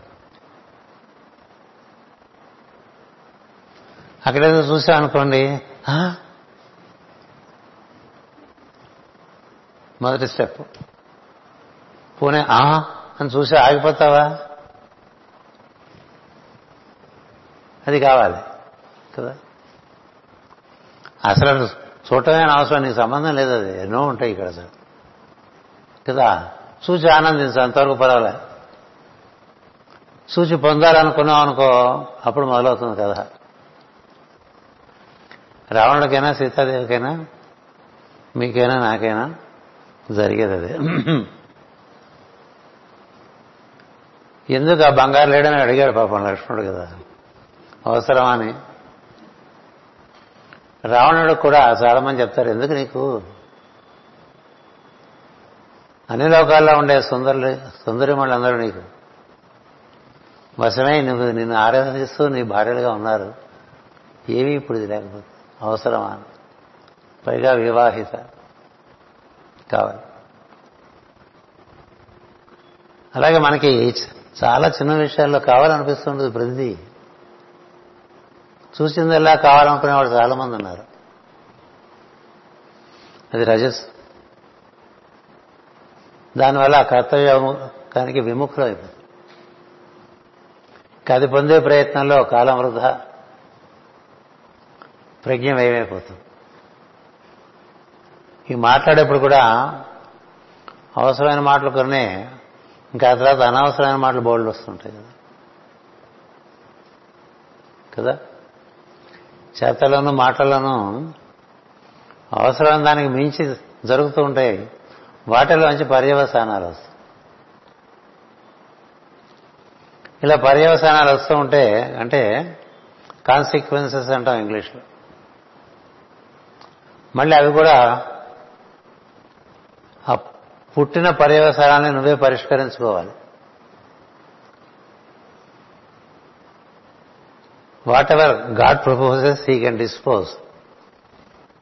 అక్కడేదో చూసాం అనుకోండి మొదటి స్టెప్ పూనే ఆ? అని చూసి ఆగిపోతావా? అది కావాలి కదా? అసలు చూడటమే అవసరం నీకు సంబంధం లేదు అది. ఎన్నో ఉంటాయి ఇక్కడ అసలు కదా? చూచి ఆనందించు అంతవరకు పర్వాలే. చూచి పొందాలనుకున్నాం అనుకో అప్పుడు మొదలవుతుంది కదా రావణుడికైనా సీతాదేవికైనా మీకైనా నాకైనా జరిగేది అదే. ఎందుకు ఆ బంగారు లేడని అడిగాడు పాపం లక్ష్మణుడు కదా. అవసరమా అని. రావణుడు కూడా చాలామంది చెప్తారు. ఎందుకు నీకు? అన్ని లోకాల్లో ఉండే సుందరులు సుందరిమళ్ళందరూ నీకు. వశమై నువ్వు నిన్ను ఆరాధిస్తూ నీ భార్యలుగా ఉన్నారు. ఏమీ ఇప్పుడు ఇది లేకపోతే అవసరమా? పైగా వివాహిత కావాలి. అలాగే మనకి చాలా చిన్న విషయాల్లో కావాలనిపిస్తుంటుంది ప్రతిదీ. చూసిందల్లా కావాలనుకునేవాడు చాలా మంది ఉన్నారు. అది రజస్. దానివల్ల ఆ కర్తవ్యానికి విముఖులు అయిపోతుంది అది పొందే ప్రయత్నంలో కాలం వృధా ప్రజ్ఞ వ్యయమైపోతుంది ఈ మాట్లాడేప్పుడు కూడా అవసరమైన మాటలు కొనే ఇంకా ఆ తర్వాత అనవసరమైన మాటలు బోల్డ్ వస్తుంటాయి కదా. కదా? చేతలోనూ మాటలను అవసరమైన దానికి మించి జరుగుతూ ఉంటాయి. వాటిలోంచి పర్యవసానాలు వస్తాయి. ఇలా పర్యవసానాలు వస్తూ ఉంటే అంటే కాన్సిక్వెన్సెస్ అంటాం ఇంగ్లీష్లో. మళ్ళీ అవి కూడా ఆ పుట్టిన పర్యవసానాన్ని నువ్వే పరిష్కరించుకోవాలి. Whatever God proposes he can dispose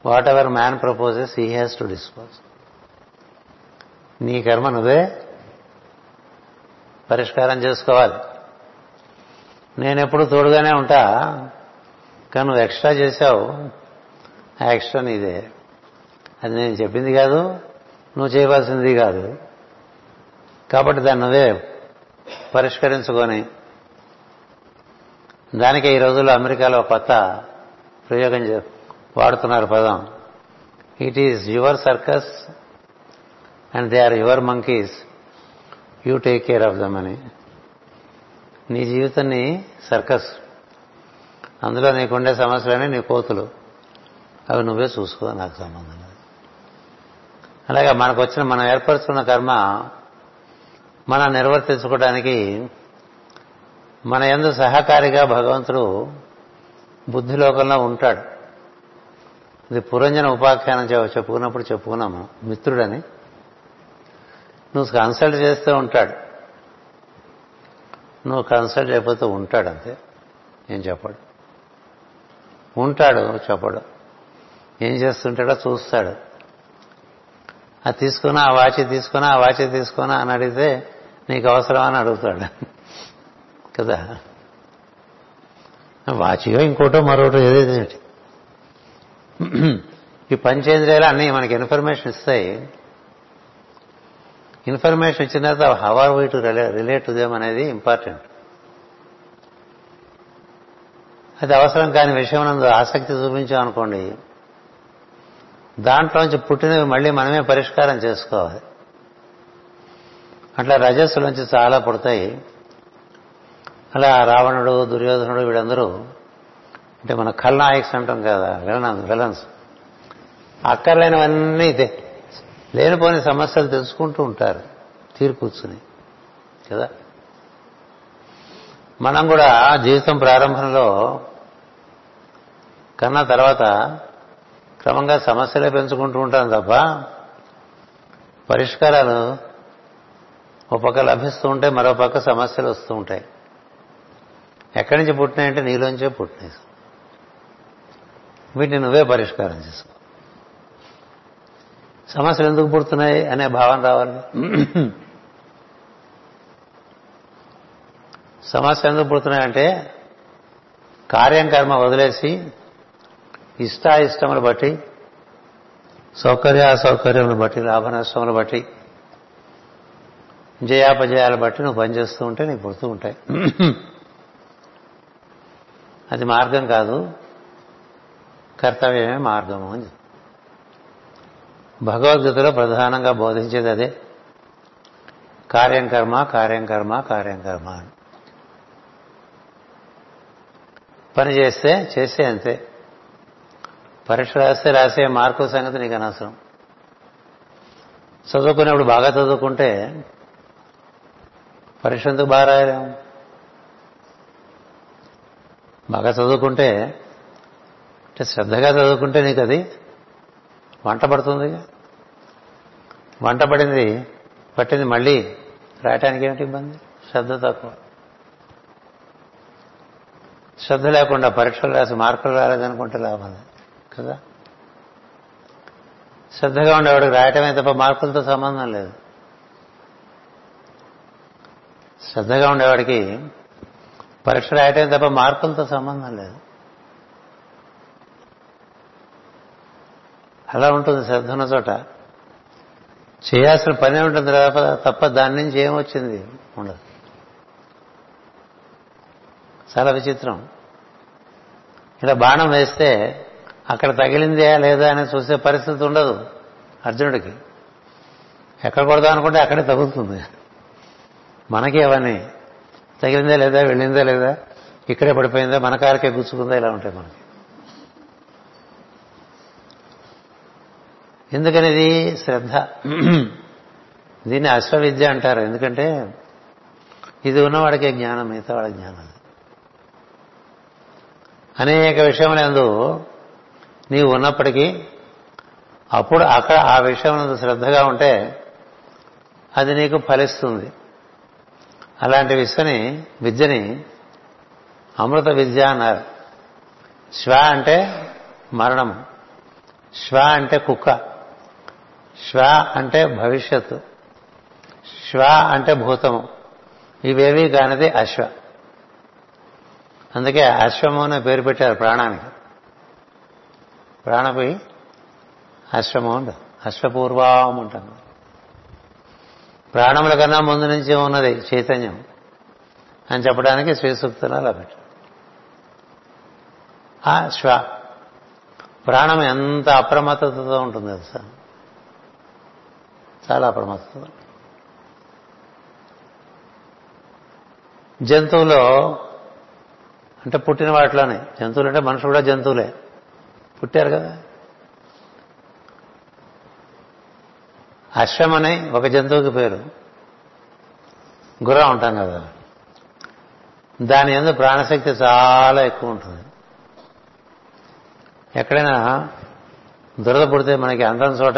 whatever man proposes he has to dispose నీ కర్మ నువ్వే పరిష్కారం చేసుకోవాలి. నేనెప్పుడు తోడుగానే ఉంటా కానీ నువ్వు ఎక్స్ట్రా చేశావు ఆ ఎక్స్ట్రా నీదే. అది నేను చెప్పింది కాదు నువ్వు చేయవలసింది కాదు. కాబట్టి దాన్ని నువ్వే పరిష్కరించుకొని దానికే ఈ రోజుల్లో అమెరికాలో కొత్త ప్రయోగం వాడుతున్నారు పదం. It is your circus and they are your monkeys you take care of them అని నీ జీవితాన్ని సర్కస్. అందులో నీకుండే సమస్యలనే నీ కోతులు. అవి నువ్వే చూసుకో నాకు సంబంధం లేదు. అలాగే మనకు వచ్చిన మనం ఏర్పరుచుకున్న కర్మ మనం నిర్వర్తించుకోవడానికి మన ఎందు సహకారిగా భగవంతుడు బుద్ధిలోకంలో ఉంటాడు. ఇది పురంజన ఉపాఖ్యానం చెప్పుకున్నప్పుడు చెప్పుకున్నాము మిత్రుడని. నువ్వు కన్సల్ట్ చేస్తూ ఉంటాడు. నువ్వు కన్సల్ట్ చేయకపోతే ఉంటాడు అంతే. ఏం చెప్పాడు? ఉంటాడు చెప్పడు. ఏం చేస్తుంటాడో చూస్తాడు. అది తీసుకున్నా ఆ వాచి తీసుకున్నా ఆ వాచి తీసుకున్నా అని అడిగితే నీకు అవసరమా అని అడుగుతాడు. కదా? వాచియో ఇంకోటో మరొకటో ఏదైతే ఈ పంచేంద్రియాలు అన్నీ మనకి ఇన్ఫర్మేషన్ ఇస్తాయి. ఇన్ఫర్మేషన్ ఇచ్చిన తర్వాత how are to relate to them అనేది ఇంపార్టెంట్. అది అవసరం కాని విషయం నందు ఆసక్తి చూపించామనుకోండి దాంట్లోంచి పుట్టినవి మళ్ళీ మనమే పరిష్కారం చేసుకోవాలి. అట్లా రజస్సులోంచి చాలా పుడతాయి. అలా రావణుడు దుర్యోధనుడు వీళ్ళందరూ అంటే మన కల్నాయక్స్ అంటాం కదా విలన్ విలన్స్. అక్కర్లేనివన్నీ ఇదే. లేనిపోని సమస్యలు తెలుసుకుంటూ ఉంటారు. తీరు కూర్చుని. కదా? మనం కూడా జీవితం ప్రారంభంలో కన్నా తర్వాత క్రమంగా సమస్యలే పెంచుకుంటూ ఉంటాం తప్ప పరిష్కారాలు ఒక పక్క లభిస్తూ ఉంటాయి మరో పక్క సమస్యలు వస్తూ ఉంటాయి. ఎక్కడి నుంచి పుట్టినాయంటే నీలోంచే పుట్టినాయి. వీటిని నువ్వే పరిష్కారం చేసుకో. సమస్యలు ఎందుకు పుడుతున్నాయి అనే భావన రావాలి. సమస్యలు ఎందుకు పుడుతున్నాయంటే కార్యం కర్మ వదిలేసి ఇష్టాయిష్టములు బట్టి సౌకర్య అసౌకర్యములు బట్టి లాభ నష్టములు బట్టి జయాపజయాలు బట్టి నువ్వు పనిచేస్తూ ఉంటే నీకు పుడుతూ ఉంటాయి. అది మార్గం కాదు. కర్తవ్యమే మార్గము అని భగవద్గీతలో ప్రధానంగా బోధించేది అదే. కార్యం కర్మ కార్యం కర్మ కార్యం కర్మ అని. పని చేస్తే చేసే అంతే. పరీక్ష రాస్తే రాసే మార్కుల సంగతి నీకు అనవసరం. చదువుకునేప్పుడు బాగా చదువుకుంటే పరీక్ష ఎందుకు బాగా రాయలేము బాగా చదువుకుంటే అంటే శ్రద్ధగా చదువుకుంటే నీకు అది వంట పడుతుంది. వంట పడింది పట్టింది మళ్ళీ రాయటానికి ఏమిటి ఇబ్బంది? శ్రద్ధ తక్కువ. శ్రద్ధ లేకుండా పరీక్షలు రాసి మార్కులు రాలేదనుకుంటే లాభం కదా? శ్రద్ధగా ఉండేవాడికి రాయటమే తప్ప మార్కులతో సంబంధం లేదు. శ్రద్ధగా ఉండేవాడికి పరీక్ష రాయటమే తప్ప మార్కులతో సంబంధం లేదు. అలా ఉంటుంది శ్రద్ధ ఉన్న చోట చేయాల్సిన పని ఉంటుంది తప్ప దాని నుంచి ఏమొచ్చింది ఉండదు. చాలా విచిత్రం. ఇలా బాణం వేస్తే అక్కడ తగిలిందే లేదా అని చూసే పరిస్థితి ఉండదు అర్జునుడికి. ఎక్కడ కొడదాం అనుకుంటే అక్కడే తగులుతుంది. మనకి అవన్నీ. తగిలిందా లేదా వెళ్ళిందా లేదా? ఇక్కడే పడిపోయిందా? మన కారికే గుచ్చుకుందా? ఇలా ఉంటాయి మనకి. ఎందుకని ఇది శ్రద్ధ. దీన్ని అశ్వవిద్య అంటారు. ఎందుకంటే ఇది ఉన్నవాడికే జ్ఞానం మిగతా వాడి జ్ఞానం అనేక విషయములందు నీవు ఉన్నప్పటికీ అప్పుడు అక్కడ ఆ విషయం శ్రద్ధగా ఉంటే అది నీకు ఫలిస్తుంది. అలాంటి విశ్వని విద్యని అమృత విద్య అన్నారు. శ్వ అంటే మరణం. శ్వ అంటే కుక్క. శ్వ అంటే భవిష్యత్తు. శ్వ అంటే భూతము. ఇవేవి కానిది అశ్వ. అందుకే అశ్వము అనే పేరు పెట్టారు ప్రాణానికి. ప్రాణపై అశ్వము అంట అశ్వపూర్వం ఉంటుంది ప్రాణముల కన్నా ముందు నుంచి ఉన్నది చైతన్యం అని చెప్పడానికి శ్రీసూక్తులు అలా పెట్టారు. ఆ శ్వ. ప్రాణం ఎంత అప్రమత్తతతో ఉంటుంది తెలుసా? చాలా అప్రమత్తత జంతువులో అంటే పుట్టిన వాటిలోనే జంతువులు అంటే మనుషులు కూడా జంతువులే. పుట్టారు కదా. అశ్వం అనే ఒక జంతువుకి పేరు. గుర్రం ఉంటాం కదా. దాని ఎందు ప్రాణశక్తి చాలా ఎక్కువ ఉంటుంది. ఎక్కడైనా దురద పుడితే మనకి అందం చోట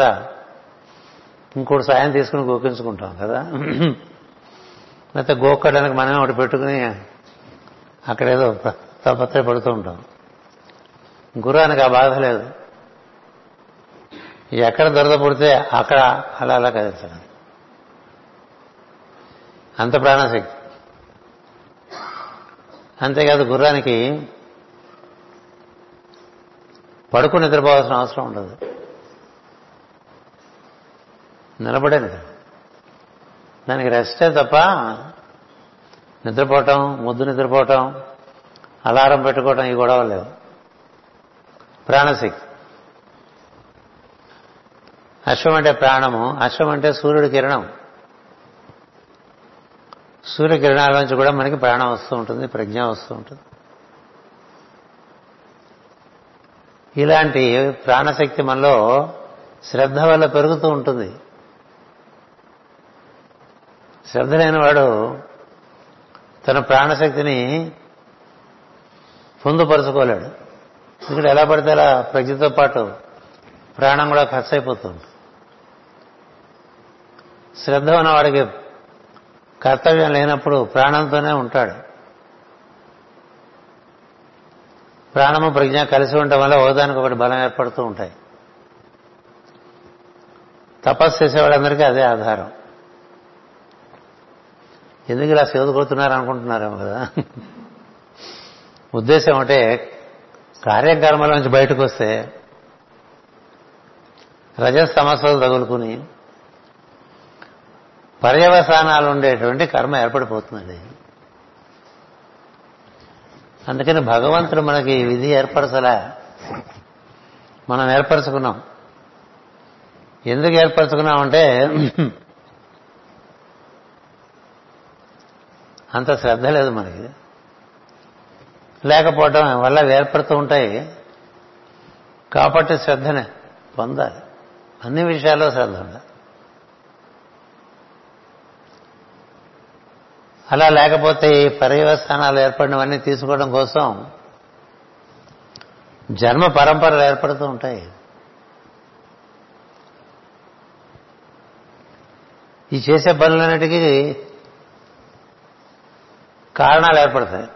ఇంకోటి సాయం తీసుకుని గోకించుకుంటాం కదా. లేకపోతే గోక్కడానికి మనమే ఒకటి పెట్టుకుని అక్కడేదో తపత్ర పడుతూ ఉంటాం. గుర్రానికి ఆ బాధ లేదు. ఎక్కడ దురద పుడితే అక్కడ అలా అలా కదిలించడం. అంత ప్రాణశక్తి. అంతేకాదు గుర్రానికి పడుకుని నిద్రపోవాల్సిన అవసరం ఉండదు. నిలబడేది. దానికి రెస్టే తప్ప నిద్రపోవటం ముద్దు నిద్రపోవటం అలారం పెట్టుకోవటం ఈ గొడవ లేవు. ప్రాణశక్తి. అశ్వం అంటే ప్రాణము. అశ్వం అంటే సూర్యుడి కిరణం. సూర్యకిరణాల నుంచి కూడా మనకి ప్రాణం వస్తూ ఉంటుంది ప్రజ్ఞ వస్తూ ఉంటుంది. ఇలాంటి ప్రాణశక్తి మనలో శ్రద్ధ వల్ల పెరుగుతూ ఉంటుంది. శ్రద్ధ లేనివాడు తన ప్రాణశక్తిని పొందుపరుచుకోలేడు. ఇక్కడ ఎలా పడితే అలా ప్రజ్ఞతో పాటు ప్రాణం కూడా ఖర్చు అయిపోతుంది శ్రద్ధ ఉన్నవాడికి కర్తవ్యం లేనప్పుడు ప్రాణంతోనే ఉంటాడు. ప్రాణము ప్రజ్ఞ కలిసి ఉండటం వల్ల ఓదానికి ఒకటి బలం ఏర్పడుతూ ఉంటాయి. తపస్సు చేసేవాళ్ళందరికీ అదే ఆధారం. ఎందుకు ఇలా సేవకుతున్నారు అనుకుంటున్నారేమో కదా. ఉద్దేశం అంటే కార్యక్రమాల నుంచి బయటకు వస్తే రజస్ సమస్యలు తగులుకుని పర్యవసానాలు ఉండేటువంటి కర్మ ఏర్పడిపోతుందండి అందుకని భగవంతుడు మనకి విధి ఏర్పరచలా. మనం ఏర్పరచుకున్నాం. ఎందుకు ఏర్పరచుకున్నామంటే అంత శ్రద్ధ లేదు మనకి లేకపోవటం వల్ల ఏర్పడుతూ ఉంటాయి. కాబట్టి శ్రద్ధనే పొందాలి. అన్ని విషయాల్లో శ్రద్ధ ఉండాలి. అలా లేకపోతే ఈ పర్యవస్థానాలు ఏర్పడినవన్నీ తీసుకోవడం కోసం జన్మ పరంపరలు ఏర్పడుతూ ఉంటాయి. ఈ చేసే పనులన్నిటికీ కారణాలు ఏర్పడతాయి.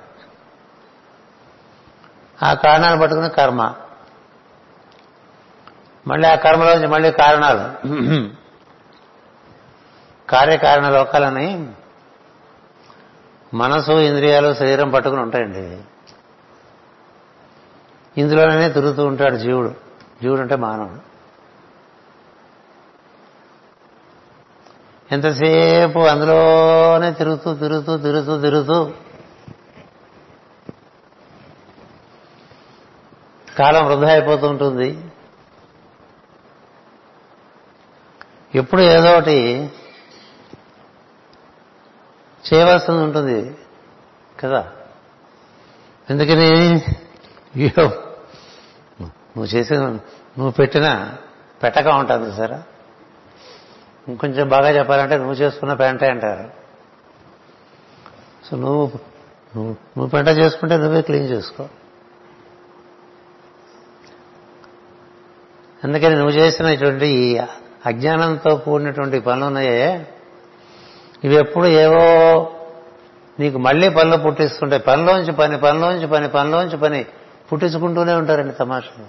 ఆ కారణాలు పట్టుకుని కర్మ. మళ్ళీ ఆ కర్మలోంచి మళ్ళీ కారణాలు. కార్యకారణ లోకాలని మనసు ఇంద్రియాలు శరీరం పట్టుకుని ఉంటాయండి. ఇందులోనే తిరుగుతూ ఉంటాడు జీవుడు. జీవుడు అంటే మానవుడు. ఎంతసేపు అందులోనే తిరుగుతూ తిరుగుతూ తిరుగుతూ తిరుగుతూ. కాలం వృధా అయిపోతూ ఉంటుంది. ఎప్పుడు ఏదో ఒకటి చేయవలసింది ఉంటుంది కదా. ఎందుకని? నువ్వు చేసిన నువ్వు పెట్టిన పెట్టక ఉంటుంది సరే? ఇంకొంచెం బాగా చెప్పాలంటే నువ్వు చేసుకున్న పెంటే అంటారు. సో నువ్వు నువ్వు నువ్వు పెంట చేసుకుంటే నువ్వే క్లీన్ చేసుకో. అందుకని నువ్వు చేసినటువంటి ఈ అజ్ఞానంతో కూడినటువంటి పనులు ఉన్నాయే. ఇవి ఎప్పుడు ఏవో నీకు మళ్ళీ పనులు పుట్టిస్తుంటాయి. పనిలోంచి పని పనిలోంచి పని పనిలోంచి పని పుట్టించుకుంటూనే ఉంటారండి తమాషా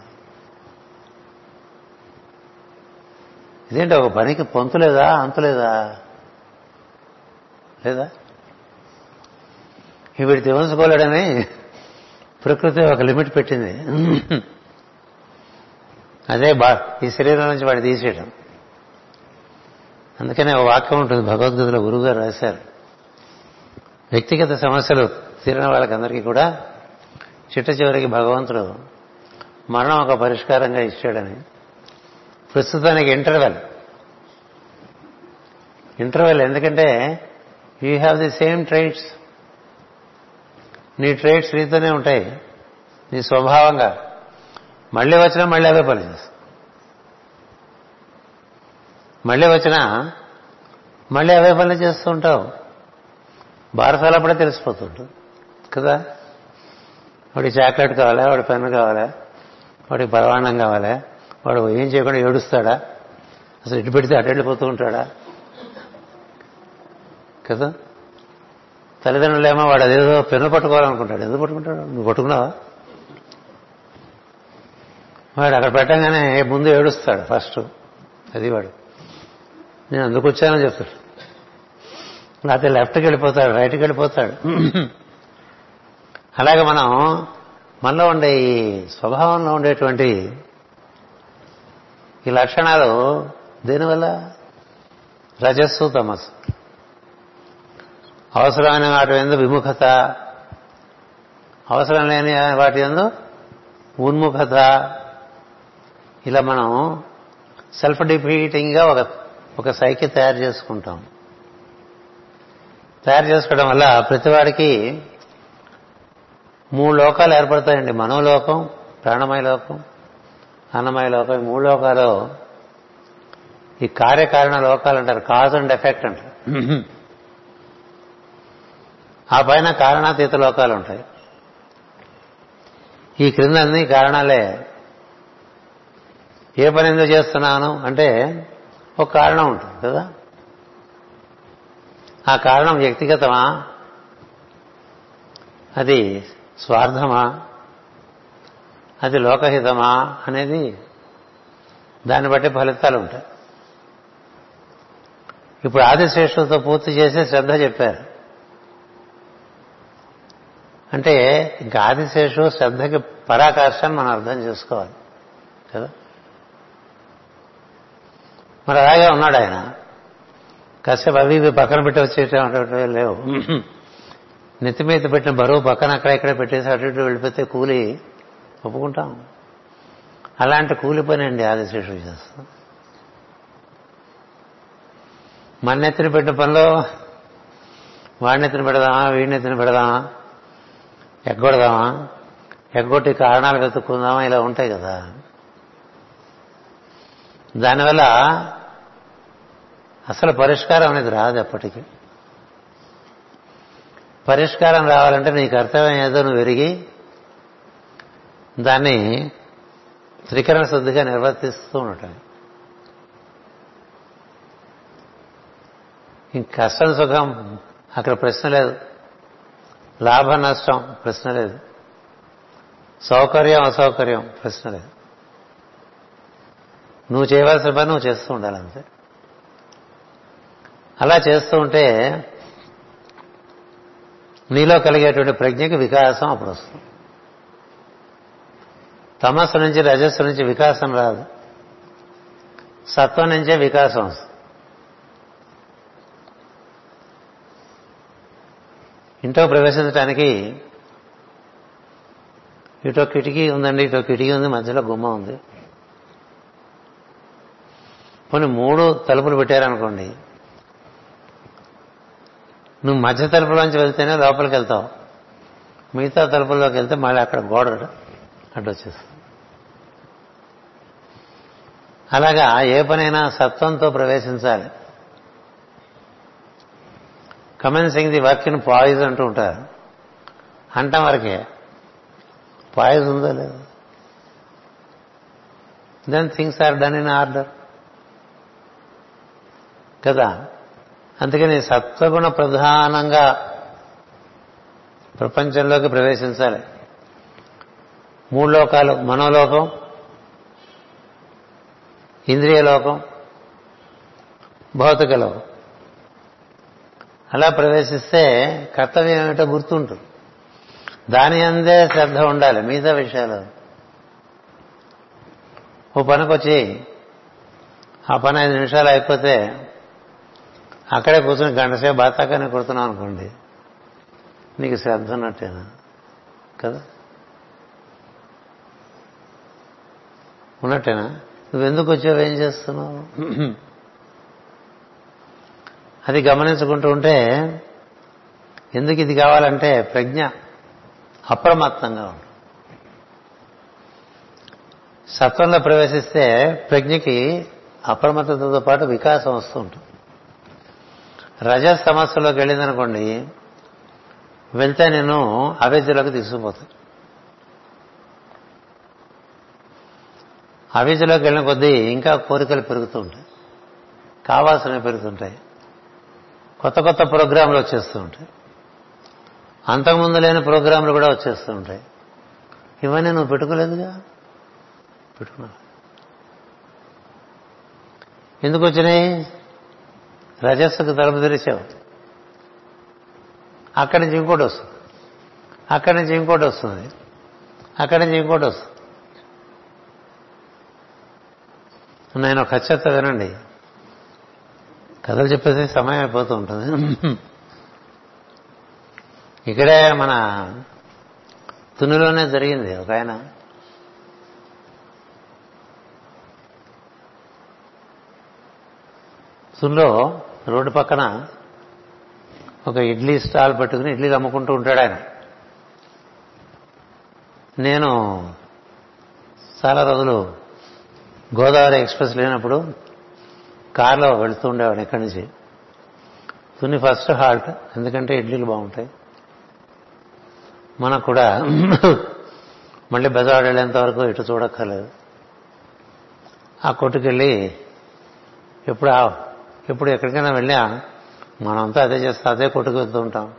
ఇదేంటి ఒక పనికి పొంతు లేదా లేదా? లేదా తెలుసుకోలేడని ప్రకృతి ఒక లిమిట్ పెట్టింది. అదే బా ఈ శరీరం నుంచి వాడు తీసేయడం. అందుకనే ఒక వాక్యం ఉంటుంది భగవద్గీతలో గురువుగారు రాశారు. వ్యక్తిగత సమస్యలు తీరిన వాళ్ళకందరికీ కూడా చిట్ట చివరికి భగవంతుడు మరణం ఒక పరిష్కారంగా ఇచ్చాడని. ప్రస్తుతానికి ఇంటర్వెల్. ఇంటర్వెల్ ఎందుకంటే you have the same traits. నీ ట్రైట్స్ నీతోనే ఉంటాయి. నీ స్వభావంగా. మళ్ళీ వచ్చినా మళ్ళీ అవే పని చేస్తాం మళ్ళీ వచ్చినా మళ్ళీ అవే పనులు చేస్తూ ఉంటావు. బారసాలప్పుడే తెలిసిపోతుంటుంది. కదా? వాడికి చాక్లెట్ కావాలా? వాడి పెన్ను కావాలా? వాడికి పరవాణం కావాలా? వాడు ఏం చేయకుండా ఏడుస్తాడా? అసలు ఇటు పెడితే అటు వెళ్ళిపోతూ ఉంటాడా? కదా? తల్లిదండ్రులేమో వాడు అదేదో పెన్ను పట్టుకోవాలనుకుంటాడు. ఎందుకు పట్టుకుంటాడు? నువ్వు పట్టుకున్నావా? వాడు అక్కడ పెట్టంగానే ముందు ఏడుస్తాడు ఫస్ట్. అది వాడు. నేను అందుకు వచ్చానని చెప్తాడు. లేకపోతే లెఫ్ట్కి వెళ్ళిపోతాడు రైట్కి వెళ్ళిపోతాడు. అలాగే మనం మనలో ఉండే ఈ స్వభావంలో ఉండేటువంటి ఈ లక్షణాలు దేనివల్ల? రజస్సు తమస్సు. అవసరమైన వాటి ఎందు విముఖత. అవసరం లేని వాటి ఎందు ఉన్ముఖత. ఇలా మనం సెల్ఫ్ డిఫీటింగ్గా ఒక ఒక సైకి తయారు చేసుకుంటాం. తయారు చేసుకోవడం వల్ల ప్రతివాడికి మూడు లోకాలు ఏర్పడతాయండి. మనోలోకం ప్రాణమయ లోకం అన్నమయ లోకం ఈ మూడు లోకాలు ఈ కార్యకారణ లోకాలు అంటారు కాజ్ అండ్ ఎఫెక్ట్ అంటారు. ఆ పైన కారణాతీత లోకాలు ఉంటాయి. ఈ క్రింద అన్ని కారణాలే. ఏ పని ఎందుకు చేస్తున్నాను అంటే ఒక కారణం ఉంటుంది కదా? ఆ కారణం వ్యక్తిగతమా? అది స్వార్థమా? అది లోకహితమా అనేది దాన్ని బట్టి ఫలితాలు ఉంటాయి. ఇప్పుడు ఆదిశ్రేష్ఠులతో పూర్తి చేసి శ్రద్ధ చెప్పారు. అంటే ఇంకా ఆదిశేషు శ్రద్ధకి పరాకాష్టాన్ని మనం అర్థం చేసుకోవాలి. కదా? మరి అలాగే ఉన్నాడు ఆయన. కాసేపు అవి ఇవి పక్కన పెట్టి వచ్చేటటువంటి లేవు. <laughs> నెత్తి మీద పెట్టిన బరువు పక్కన అక్కడ ఇక్కడ పెట్టేసి అటు ఇటు వెళ్ళిపోతే కూలి ఒప్పుకుంటాం. అలాంటి కూలి పని అండి ఆదిశేషుడు చేస్తాం మన్నెత్తిన పెట్టిన పనిలో వాడిని ఎత్తిన పెడదామా వీడిని ఎత్తిన పెడదామా ఎగ్గొడదామా ఎగ్గొట్టి కారణాలు వెతుక్కుందామా ఇలా ఉంటాయి కదా. దానివల్ల అసలు పరిష్కారం అనేది రాదు ఎప్పటికీ. పరిష్కారం రావాలంటే నీ కర్తవ్యం ఏదో నువ్వు ఎరిగి దాన్ని త్రికరణ శుద్ధిగా నిర్వర్తిస్తూ ఉండటం ఇంక కష్టం సుఖం అక్కడ ప్రశ్న లేదు. లాభ నష్టం ప్రశ్న లేదు. సౌకర్యం అసౌకర్యం ప్రశ్న లేదు. నువ్వు చేయవలసిన పని నువ్వు చేస్తూ ఉండాలి అంతే. అలా చేస్తూ ఉంటే నీలో కలిగేటువంటి ప్రజ్ఞకి వికాసం అప్పుడు వస్తుంది. తమస్సు నుంచి రజస్సు నుంచి వికాసం రాదు. సత్వం నుంచే వికాసం వస్తుంది. ఇంట్లో ప్రవేశించడానికి ఇటో కిటికీ ఉందండి ఇటో కిటికీ ఉంది మధ్యలో గుమ్మ ఉంది. కొన్ని మూడు తలుపులు పెట్టారనుకోండి నువ్వు మధ్య తలుపులోంచి వెళ్తేనే లోపలికి వెళ్తావు. మిగతా తలుపుల్లోకి వెళ్తే మళ్ళీ అక్కడ గోడ అడ్డొచ్చేస్తుంది అలాగా ఏ పనైనా సత్వంతో ప్రవేశించాలి. Commencing the work in poise అంటూ ఉంటారు. అంటాం వరకే. పాయిజ్ ఉందో లేదు. Then things are done in order కదా? అందుకని సత్వగుణ ప్రధానంగా ప్రపంచంలోకి ప్రవేశించాలి. మూడు లోకాలు. మనోలోకం ఇంద్రియ లోకం భౌతిక లోకం. అలా ప్రవేశిస్తే కర్తవ్యం ఏమిటో గుర్తుంటుంది. దాని అందే శ్రద్ధ ఉండాలి మిగతా విషయాలు. ఓ పనికొచ్చి ఆ పని ఐదు నిమిషాలు అయిపోతే అక్కడే కూర్చొని గంటసేపు బాతాకానే కుడుతున్నాం అనుకోండి నీకు శ్రద్ధ ఉన్నట్టేనా? కదా? ఉన్నట్టేనా? నువ్వెందుకు వచ్చావు? ఏం చేస్తున్నావు? అది గమనించుకుంటూ ఉంటే ఎందుకు ఇది కావాలంటే ప్రజ్ఞ అప్రమత్తంగా ఉంటుంది సత్వంలో ప్రవేశిస్తే ప్రజ్ఞకి అప్రమత్తతతో పాటు వికాసం వస్తూ ఉంటుంది. రజ సమస్యలోకి వెళ్ళిందనుకోండి వెళ్తే నేను అవేద్యలోకి తీసుకుపోతాను. అవిధిలోకి వెళ్ళిన కొద్దీ ఇంకా కోరికలు పెరుగుతూ ఉంటాయి. కావాల్సినవి పెరుగుతుంటాయి. కొత్త కొత్త ప్రోగ్రాంలు వచ్చేస్తూ ఉంటాయి. అంతకుముందు లేని ప్రోగ్రాంలు కూడా వచ్చేస్తూ ఉంటాయి. ఇవన్నీ నువ్వు పెట్టుకోలేదుగా? పెట్టుకున్నావు? ఎందుకు వచ్చినాయి? రజస్సుకు తలుపు తెరిచావు. అక్కడి నుంచి ఇంకోటి వస్తుంది. అక్కడి నుంచి ఇంకోటి వస్తుంది. అక్కడి నుంచి ఇంకోటి వస్తుంది. నేను ఒక చెత్త వినండి. కథలు చెప్పేసి సమయం అయిపోతూ ఉంటుంది. ఇక్కడే మన తునిలోనే జరిగింది ఒక ఆయన. తునిలో రోడ్డు పక్కన ఒక ఇడ్లీ స్టాల్ పెట్టుకుని ఇడ్లీలు అమ్ముకుంటూ ఉంటాడు ఆయన. నేను చాలా రోజులు గోదావరి ఎక్స్ప్రెస్ లేనప్పుడు కార్లో వెళుతూ ఉండేవాడు ఇక్కడి నుంచి? తుని ఫస్ట్ హాల్ట్ ఎందుకంటే ఇడ్లీలు బాగుంటాయి. మనకు కూడా <coughs> మళ్ళీ బెజవాడ వెళ్ళేంత వరకు ఇటు చూడక్కర్లేదు. ఆ కొట్టుకెళ్ళి ఎప్పుడు ఎప్పుడు ఎక్కడికైనా వెళ్ళా మనంతా అదే చేస్తా అదే కొట్టుకు వెళ్తూ ఉంటాం.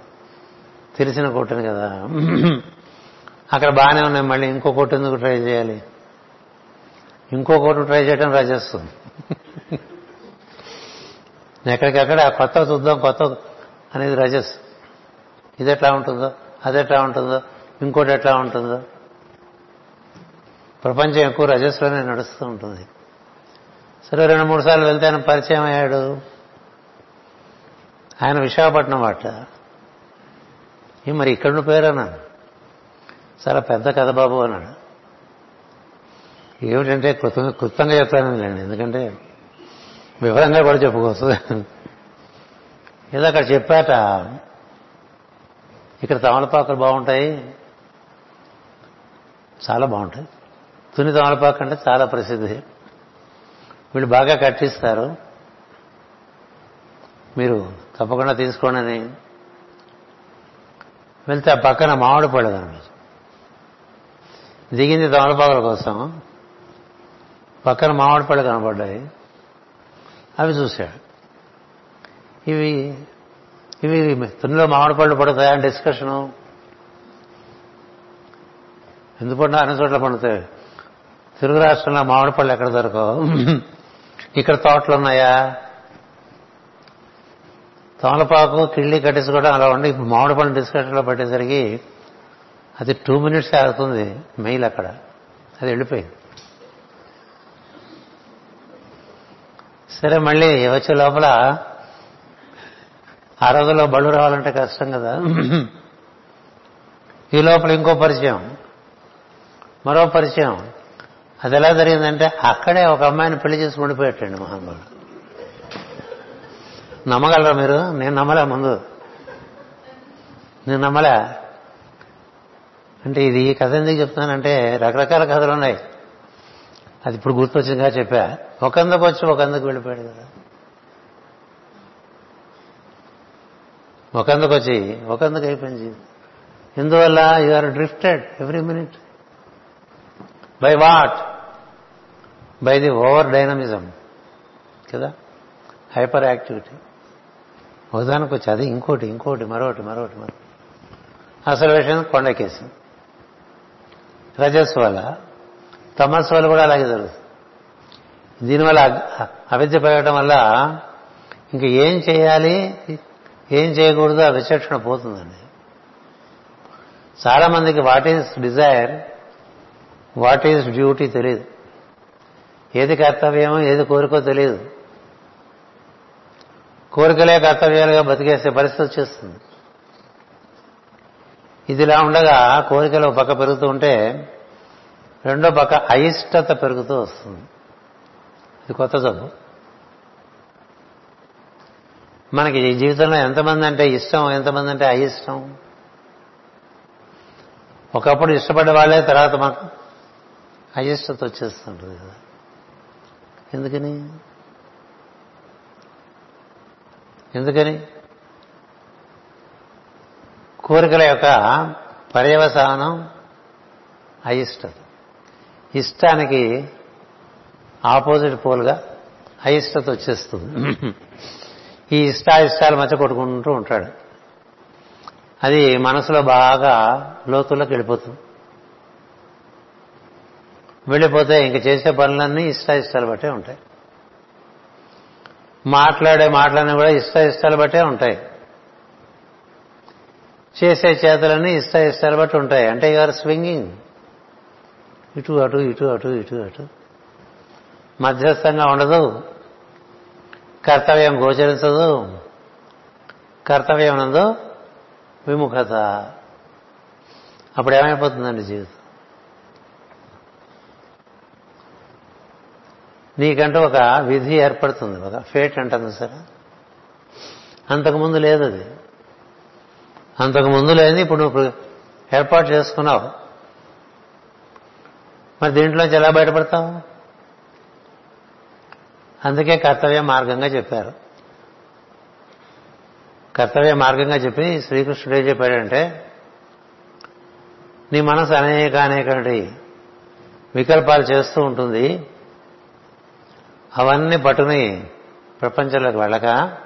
తెలిసిన కొట్టుని కదా. <coughs> అక్కడ బాగానే ఉన్నాయి మళ్ళీ ఇంకో కొట్టు ఎందుకు ట్రై చేయాలి? ఇంకొకటి ట్రై చేయడం రాజేస్తుంది. ఎక్కడికక్కడ ఆ కొత్త చూద్దాం కొత్త అనేది రజస్. ఇది ఎట్లా ఉంటుందో అది ఎట్లా ఉంటుందో ఇంకోటి ఎట్లా ఉంటుందో. ప్రపంచం ఎక్కువ రజస్లోనే నడుస్తూ ఉంటుంది. సరే రెండు మూడు సార్లు వెళ్తే ఆయన పరిచయం అయ్యాడు. ఆయన విశాఖపట్నం వాట మరి ఇక్కడ పేరు అన్నాను. చాలా పెద్ద కథ బాబు అన్నాడు. ఏమిటంటే కృతంగా కృతంగా చెప్తానండి ఎందుకంటే వివరంగా కూడా చెప్పుకోవచ్చు. ఏదో అక్కడ చెప్పాట ఇక్కడ తమలపాకులు బాగుంటాయి. చాలా బాగుంటాయి. తుని తమలపాకు అంటే చాలా ప్రసిద్ధి. వీళ్ళు బాగా కట్టిస్తారు మీరు తప్పకుండా తీసుకోండి అని. వెళ్తే ఆ పక్కన మామిడి పళ్ళు దిగింది తమలపాకుల కోసం. పక్కన మామిడి పళ్ళు కనపడ్డాయి అవి చూశాడు. ఇవి ఇవి తునిలో మామిడి పళ్ళు పడతాయని డిస్కషను. ఎందుకంటే అన్ని చోట్ల పండుతాయి. తెలుగు రాష్ట్రంలో మామిడి పళ్ళు ఎక్కడ దొరకవు? ఇక్కడ తోటలు ఉన్నాయా? తమలపాకు కిళ్ళి కట్టించుకోవడం అలా ఉండి ఇప్పుడు మామిడి పళ్ళు డిస్కషన్లో పట్టేసరికి అది టూ మినిట్స్ ఆగుతుంది మెయిల్ అక్కడ. అది వెళ్ళిపోయింది. సరే మళ్ళీ వచ్చే లోపల ఆ రోజుల్లో బళ్ళు రావాలంటే కష్టం కదా. ఈ లోపల ఇంకో పరిచయం. మరో పరిచయం. అది ఎలా జరిగిందంటే అక్కడే ఒక అమ్మాయిని పెళ్ళి చేసి ఉండిపోయాటండి మహానుభావుడు. నమ్మగలరా మీరు? నేను నమ్మలే ముందు. నేను నమ్మలే. అంటే ఇది ఈ కథ ఎందుకు చెప్తున్నానంటే రకరకాల కథలు ఉన్నాయి. అది ఇప్పుడు గుర్తొచ్చిందిగా చెప్పా. ఒకందకు వచ్చి ఒకందకు వెళ్ళిపోయాడు కదా. ఒకందకు వచ్చి ఒకందకు అయిపోయింది జీవితం. ఎందువల్ల you are drifted every minute. By what? By the over dynamism. కదా? Hyper activity. ఒకదానికి వచ్చి అది ఇంకోటి ఇంకోటి మరొకటి మరొకటి మరొకటి. అసలు విషయం కొండకేసింది రజస్ వల్ల తమస్సు వల్ల కూడా అలాగే జరుగుతుంది. దీనివల్ల అవిద్య పెరగటం వల్ల ఇంక ఏం చేయాలి ఏం చేయకూడదు ఆ విచక్షణ పోతుందండి. చాలా మందికి what is desire what is duty తెలియదు ఏది కర్తవ్యమో ఏది కోరికో తెలియదు కోరికలే కర్తవ్యాలుగా బతికేసే పరిస్థితి వచ్చేస్తుంది. ఇదిలా ఉండగా కోరికలు పక్క పెరుగుతూ ఉంటే రెండో పక్క అయిష్టత పెరుగుతూ వస్తుంది. ఇది కొత్త చదువు. మనకి ఈ జీవితంలో ఎంతమంది అంటే ఇష్టం ఎంతమంది అంటే అయిష్టం? ఒకప్పుడు ఇష్టపడే వాళ్ళే తర్వాత మాకు అయిష్టత వచ్చేస్తుంటుంది కదా. ఎందుకని? ఎందుకని? కోరికల యొక్క పర్యవసానం అయిష్టత. ఇష్టానికి ఆపోజిట్ పోల్గా అయిష్టత వచ్చేస్తుంది. ఈ ఇష్టాయిష్టాల మధ్య కొట్టుకుంటూ ఉంటాడు. అది మనసులో బాగా లోతుల్లోకి వెళ్ళిపోతుంది. వెళ్ళిపోతే ఇంక చేసే పనులన్నీ ఇష్టాయిష్టాలు బట్టే ఉంటాయి. మాట్లాడే మాటలన్నీ కూడా ఇష్టాయిష్టాలు బట్టే ఉంటాయి. చేసే చేతలన్నీ ఇష్టాయిష్టాలు బట్టి ఉంటాయి. అంటే యూఆర్ స్వింగింగ్. ఇటు అటు ఇటు అటు ఇటు అటు. మధ్యస్థంగా ఉండదు. కర్తవ్యం గోచరించదు. కర్తవ్యం నందు విముఖత. అప్పుడు ఏమైపోతుందండి జీవితం? నీకంటూ ఒక విధి ఏర్పడుతుంది. ఒక ఫేట్ అంటుంది సరే అంతకుముందు లేదు అది. అంతకుముందు లేని ఇప్పుడు నువ్వు ఏర్పాటు చేసుకున్నావు. మరి దీంట్లోంచి ఎలా బయటపడతాం అందుకే కర్తవ్య మార్గంగా చెప్పారు. కర్తవ్య మార్గంగా చెప్పి శ్రీకృష్ణుడు ఏం చెప్పాడంటే నీ మనసు అనేక అనేకటి వికల్పాలు చేస్తూ ఉంటుంది. అవన్నీ పట్టుని ప్రపంచంలోకి వెళ్ళక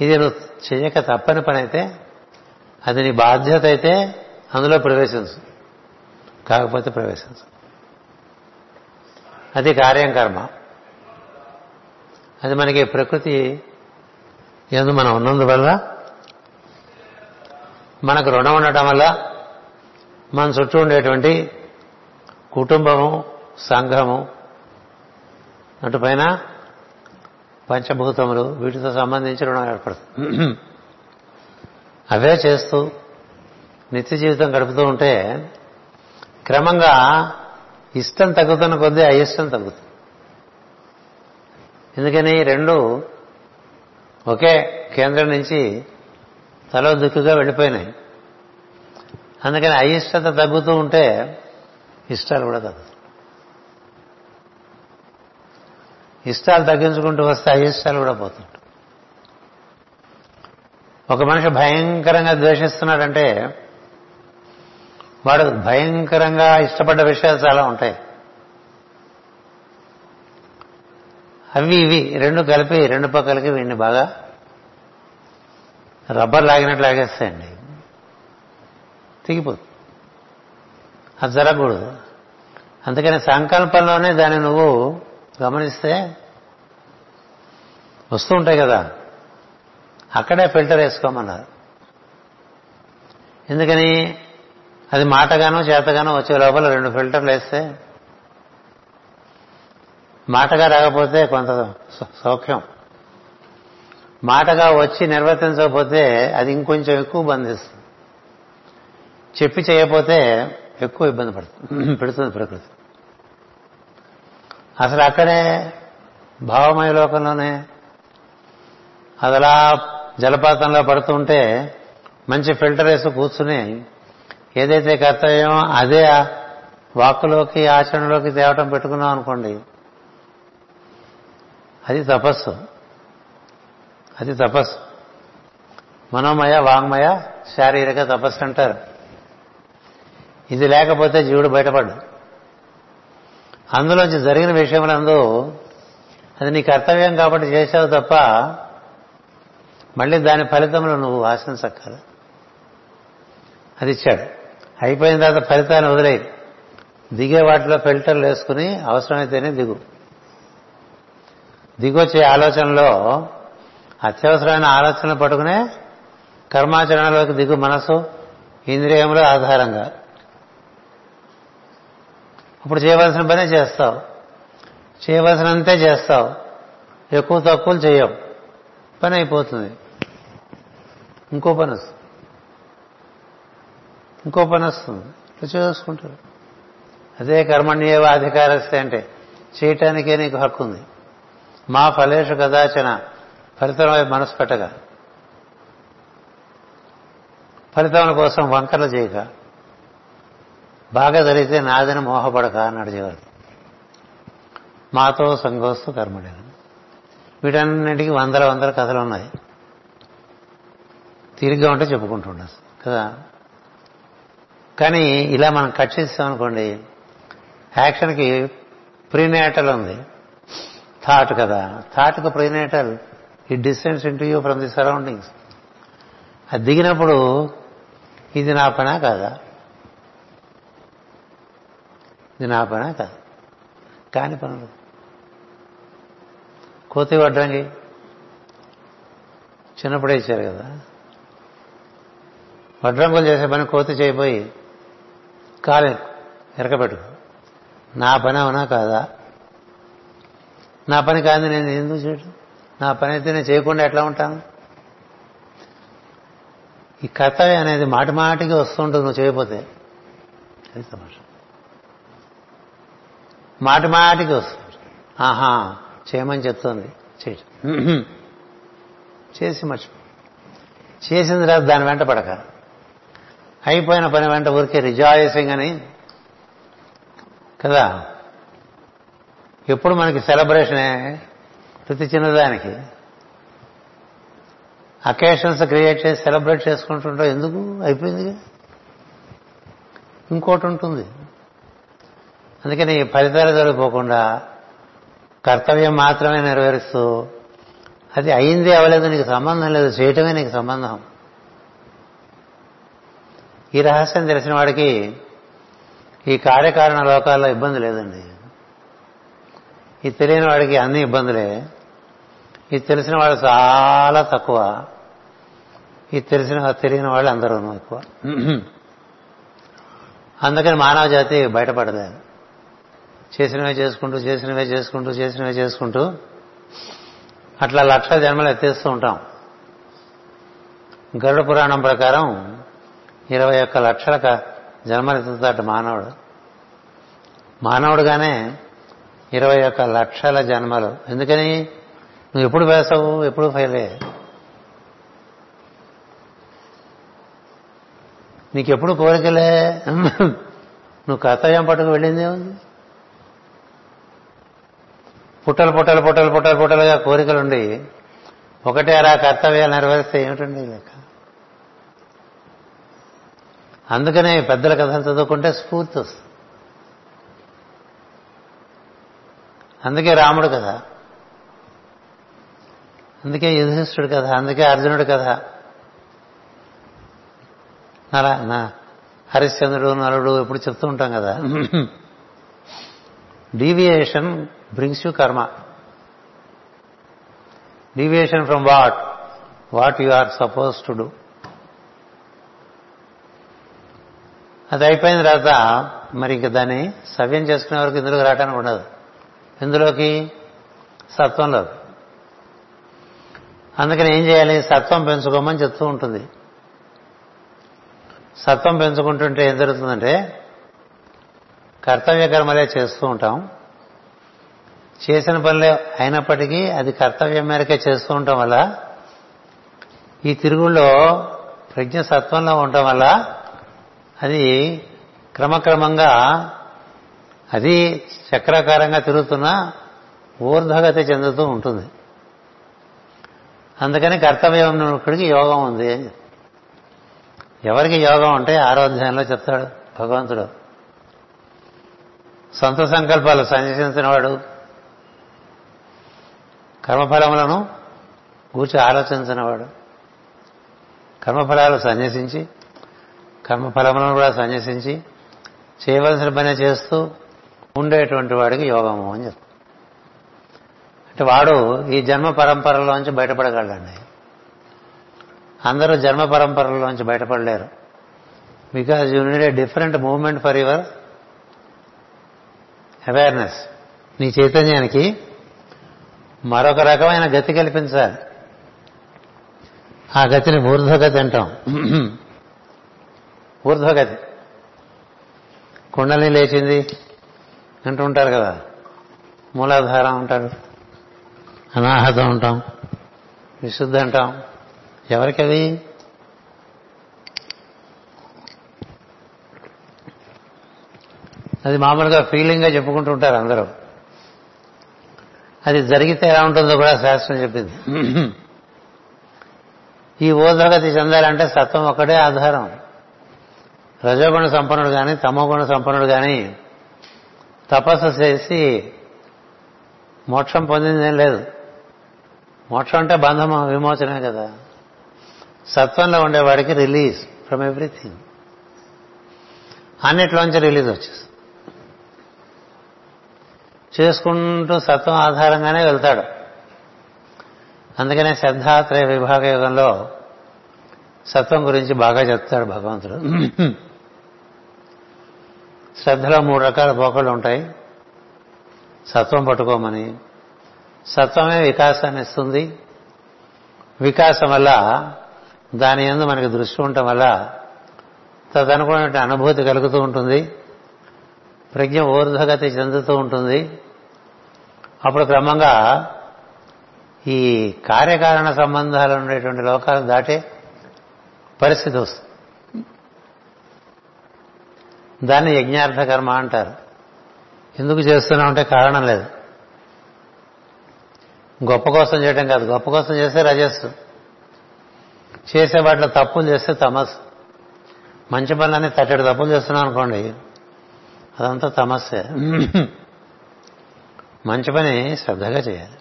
ఇది నువ్వు చేయక తప్పని పని అయితే అది నీ బాధ్యత అయితే అందులో ప్రవేశించు. కాకపోతే ప్రవేశించు అది కార్యం కర్మ. అది మనకి ప్రకృతి ఎందు మనం ఉన్నందువల్ల మనకు రుణం ఉండటం వల్ల మన చుట్టూ ఉండేటువంటి కుటుంబము సంఘము అటుపైన పంచభూతములు వీటితో సంబంధించి రుణం ఏర్పడుతుంది. అవే చేస్తూ నిత్య జీవితం గడుపుతూ ఉంటే క్రమంగా ఇష్టం తగ్గుతున్న కొద్దీ అయిష్టం తగ్గుతుంది. ఎందుకని రెండు ఒకే కేంద్రం నుంచి తలో దిక్కుగా వెళ్ళిపోయినాయి. అందుకని అయిష్టత తగ్గుతూ ఉంటే ఇష్టాలు కూడా తగ్గుతాయి. ఇష్టాలు తగ్గించుకుంటూ వస్తే అయిష్టాలు కూడా పోతుంటాయి. ఒక మనిషి భయంకరంగా ద్వేషిస్తున్నాడంటే వాడు భయంకరంగా ఇష్టపడ్డ విషయాలు చాలా ఉంటాయి. అవి ఇవి రెండు కలిపి రెండు పక్కలకి వీడిని బాగా రబ్బర్ లాగినట్లు లాగేస్తాయండి. తెగిపోతుంది అది జరగకూడదు. అందుకని సంకల్పంలోనే దాన్ని నువ్వు గమనిస్తే వస్తూ ఉంటాయి కదా. అక్కడే ఫిల్టర్ వేసుకోమన్నారు. ఎందుకని? అది మాటగానో చేతగానో వచ్చే లోపల రెండు ఫిల్టర్లు వేస్తే మాటగా రాకపోతే కొంత సౌఖ్యం. మాటగా వచ్చి నిర్వర్తించకపోతే అది ఇంకొంచెం ఎక్కువ బంధిస్తుంది చెప్పి చేయకపోతే ఎక్కువ ఇబ్బంది పడుతుంది <clears throat> పెడుతుంది ప్రకృతి. అసలు అక్కడే భావమయ లోకంలోనే అదలా జలపాతంలో పడుతుంటే మంచి ఫిల్టర్ వేసి కూర్చుని ఏదైతే కర్తవ్యమో అదే వాక్కులోకి ఆచరణలోకి తేవటం పెట్టుకున్నాం అనుకోండి అది తపస్సు. అది తపస్సు. మనోమయ వాంగ్మయ శారీరక తపస్సు అంటారు. ఇది లేకపోతే జీవుడు బయటపడ్డు. అందులోంచి జరిగిన విషయములందు అది నీ కర్తవ్యం కాబట్టి చేశావు తప్ప మళ్ళీ దాని ఫలితంలో నువ్వు ఆశించక్కల అది ఇచ్చాడు. అయిపోయిన తర్వాత ఫలితాన్ని వదిలేయి. దిగే వాటిలో ఫిల్టర్లు వేసుకుని అవసరమైతేనే దిగు. దిగొచ్చే ఆలోచనలో అత్యవసరమైన ఆలోచనలు పట్టుకునే కర్మాచరణలోకి దిగు మనసు ఇంద్రియముల ఆధారంగా. ఇప్పుడు చేయవలసిన పనే చేస్తావు. చేయవలసినంతే చేస్తావు. ఎక్కువ తక్కువలు చేయవు. పని అయిపోతుంది. ఇంకో పని వస్తుంది. ఇంకో పని వస్తుంది. ఇట్లా చేసుకుంటారు. అదే కర్మణ్యేవ అధికారస్తే అంటే చేయటానికే నీకు హక్కు ఉంది మా ఫలేషు కదాచన ఫలితం వైపు మనసు పెట్టగా. ఫలితముల కోసం వంకరలు చేయక. బాగా జరిగితే నాదని మోహపడక అన్నాడు జీవాడు మాతో సంఘోస్తు కర్మడేను వీటన్నిటికీ వందల వందల కథలు ఉన్నాయి. తిరిగ్గా ఉంటే చెప్పుకుంటుండదు కదా? కానీ ఇలా మనం కట్ చేస్తామనుకోండి యాక్షన్కి ప్రీనేటల్ ఉంది. థాట్ కదా. థాట్కి ప్రీనేటల్ ఈ distance into you from the surroundings అది దిగినప్పుడు ఇది నా పనా కాదా? ఇది నా పనా కాదు? కాని పనులు. కోతి వడ్రంగి చిన్నప్పుడే ఇచ్చారు కదా. వడ్రంగులు చేసే పని కోతి చేయబోయి కాలు ఎరకబెట్టు. నా పని అవునా కాదా? నా పని కాదు నేను ఎందుకు చేయడం నా పని అయితే నేను చేయకుండా ఎట్లా ఉంటాను? ఈ కర్తవ్యం అనేది మాటి మాటికి వస్తుంటుంది నువ్వు చేయకపోతే. అది సమాచారం మాటి మాటికి వస్తుంది ఆహా చేయమని చెప్తుంది. చేయటం. చేసి మర్చిపో. చేసిన తర్వాత దాని వెంట పడక. అయిపోయిన పని వెంట ఊరికే రిజాయిసింగ్ అని కదా? ఎప్పుడు మనకి సెలబ్రేషనే? ప్రతి చిన్నదానికి. అకేషన్స్ క్రియేట్ చేసి సెలబ్రేట్ చేసుకుంటుంటాం ఎందుకు? అయిపోయింది ఇంకోటి ఉంటుంది. అందుకని ఫలితాలు జరిగిపోకుండా కర్తవ్యం మాత్రమే నెరవేరుస్తూ అది అయింది అవలేదు నీకు సంబంధం లేదు చేయటమే నీకు సంబంధం. ఈ రహస్యం తెలిసిన వాడికి ఈ కార్యకారణ లోకాల్లో ఇబ్బంది లేదండి. ఇది తెలియని వాడికి అన్ని ఇబ్బందులే. ఇది తెలిసిన వాళ్ళు చాలా తక్కువ. ఇది తెలిసిన తెలియని వాళ్ళు అందరూ ఎక్కువ. అందుకని మానవ జాతి బయటపడలేదు. చేసినవే చేసుకుంటూ చేసినవే చేసుకుంటూ చేసినవే చేసుకుంటూ అట్లా లక్ష జన్మలు ఎత్తేస్తూ ఉంటాం. గరుడ పురాణం ప్రకారం ఇరవై ఒక్క లక్షల జన్మలు మానవుడు. మానవుడుగానే ఇరవై ఒక్క లక్షల జన్మలు. ఎందుకని? నువ్వు ఎప్పుడు వేసావు ఎప్పుడు ఫెయిల్ అయ్యే నీకెప్పుడు కోరికలే? నువ్వు కర్తవ్యం పట్టుకు వెళ్ళిందే ఉంది పుట్టలు పుట్టలు పుట్టలు పుట్టలు పుట్టలుగా కోరికలుండి ఒకటే అరా కర్తవ్యాలు నెరవేరిస్తే ఏమిటండి లెక్క? అందుకనే పెద్దల కథలు చదువుకుంటే స్ఫూర్తి వస్తుంది. అందుకే రాముడు కథ. అందుకే యుధిష్ఠుడి కదా అందుకే అర్జునుడు కథ. నరా నా హరిశ్చంద్రుడు నలుడు ఎప్పుడు చెప్తూ ఉంటాం కదా. Deviation brings you karma deviation from what what you are suppose to do అది అయిపోయిన తర్వాత మరి ఇంక దాన్ని సవ్యం చేసుకునే వరకు ఇందులోకి రావడానికి ఉండదు. ఇందులోకి సత్వంలోకి అందుకని ఏం చేయాలి? సత్వం పెంచుకోమని చెప్తూ ఉంటుంది. సత్వం పెంచుకుంటుంటే ఏం జరుగుతుందంటే కర్తవ్య కర్మలే చేస్తూ ఉంటాం. చేసిన పనులే అయినప్పటికీ అది కర్తవ్యం మేరకే చేస్తూ ఉండటం వల్ల ఈ తిరుగుల్లో ప్రజ్ఞ సత్వంలో ఉండటం వల్ల అది క్రమక్రమంగా అది చక్రాకారంగా తిరుగుతున్న ఊర్ధగతి చెందుతూ ఉంటుంది. అందుకని కర్తవ్యం ఇక్కడికి యోగం ఉంది. ఎవరికి యోగం ఉంటే ఆరోధ్యాయంలో చెప్తాడు భగవంతుడు. సొంత సంకల్పాలు సంచరించినవాడు కర్మఫలములను కూర్చి ఆలోచించినవాడు. కర్మఫలాలు సన్యసించి కర్మఫలములను కూడా సన్యసించి చేయవలసిన పని చేస్తూ ఉండేటువంటి వాడికి యోగము అని చెప్తాడు అంటే వాడు ఈ జన్మ పరంపరలోంచి బయటపడగలండి అందరూ జన్మ పరంపరలోంచి బయటపడలేరు. Because you need a different movement for your awareness నీ చైతన్యానికి మరొక రకమైన గతి కల్పించాలి. ఆ గతిని ఊర్ధ్వగతి అంటాం. ఊర్ధ్వగతి. కుండలి లేచింది. అంటూ ఉంటారు కదా. మూలాధారం అంటారు. అనాహతం ఉంటాం విశుద్ధి అంటాం. ఎవరికది? అది మామూలుగా ఫీలింగ్గా చెప్పుకుంటూ ఉంటారు అందరూ. అది జరిగితే ఎలా ఉంటుందో కూడా శాస్త్రం చెప్పింది. <coughs> ఈ ఊర్ధగతి చెందాలంటే సత్వం ఒకటే ఆధారం. రజోగుణ సంపన్నుడు కానీ తమోగుణ సంపన్నుడు కానీ తపస్సు చేసి మోక్షం పొందిందేం లేదు. మోక్షం అంటే బంధం విమోచనే కదా. సత్వంలో ఉండేవాడికి రిలీజ్ ఫ్రమ్ ఎవ్రీథింగ్. అన్నిట్లోంచి రిలీజ్ వచ్చేస్తుంది. చేసుకుంటూ సత్వం ఆధారంగానే వెళ్తాడు. అందుకనే శ్రద్ధాత్రయ విభాగ యుగంలో సత్వం గురించి బాగా చెప్తాడు భగవంతుడు. శ్రద్ధలో మూడు రకాల పోకళ్ళు ఉంటాయి. సత్వం పట్టుకోమని. సత్వమే వికాసాన్ని ఇస్తుంది. వికాసం వల్ల దాని ఎందు మనకి దృష్టి ఉండటం వల్ల తదనుకున్న అనుభూతి కలుగుతూ ఉంటుంది. ప్రజ్ఞ ఊర్ధ్వగతి చెందుతూ ఉంటుంది. అప్పుడు క్రమంగా ఈ కార్యకారణ సంబంధాలు ఉండేటువంటి లోకాలు దాటే పరిస్థితి వస్తుంది. దాన్ని యజ్ఞార్థ కర్మ అంటారు. ఎందుకు చేస్తున్నామంటే కారణం లేదు. గొప్ప కోసం చేయటం కాదు. గొప్ప కోసం చేస్తే రజస్సు. చేసే వాటిలో తప్పులు చేస్తే తమస్సు. మంచి పనులని తట్టడి తప్పులు చేస్తున్నాం అనుకోండి అదంతా తమస్సే. మంచి పని శ్రద్ధగా చేయాలి.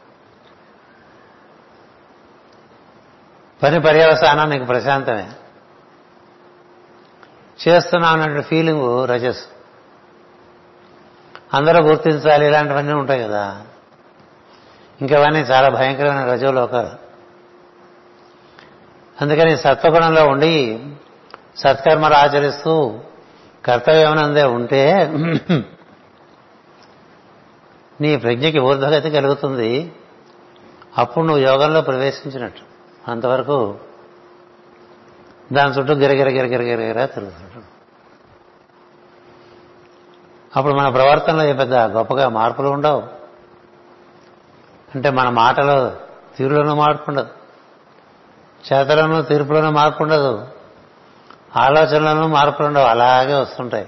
పని పర్యవసానం నీకు ప్రశాంతమే. చేస్తున్నాం ఫీలింగ్ రజస్. అందరూ గుర్తించాలి ఇలాంటివన్నీ ఉంటాయి కదా. ఇంకవన్నీ చాలా భయంకరమైన రజోలోకాలు. అందుకని సత్వగుణంలో ఉండి సత్కర్మలు ఆచరిస్తూ కర్తవ్యమనందే ఉంటే నీ ప్రజ్ఞకి ఊర్ధగతి కలుగుతుంది. అప్పుడు నువ్వు యోగంలో ప్రవేశించినట్టు. అంతవరకు దాని చుట్టూ గిరగిర గిరగిర గిరగిర తిరుగుతుంటాడు అప్పుడు మన ప్రవర్తనలో పెద్ద గొప్పగా మార్పులు ఉండవు. అంటే మన మాటలో తీరులోనూ మార్పు ఉండదు. చేతలోనూ తీర్పులోనూ మార్పు ఉండదు. ఆలోచనలోనూ మార్పులు ఉండవు. అలాగే వస్తుంటాయి.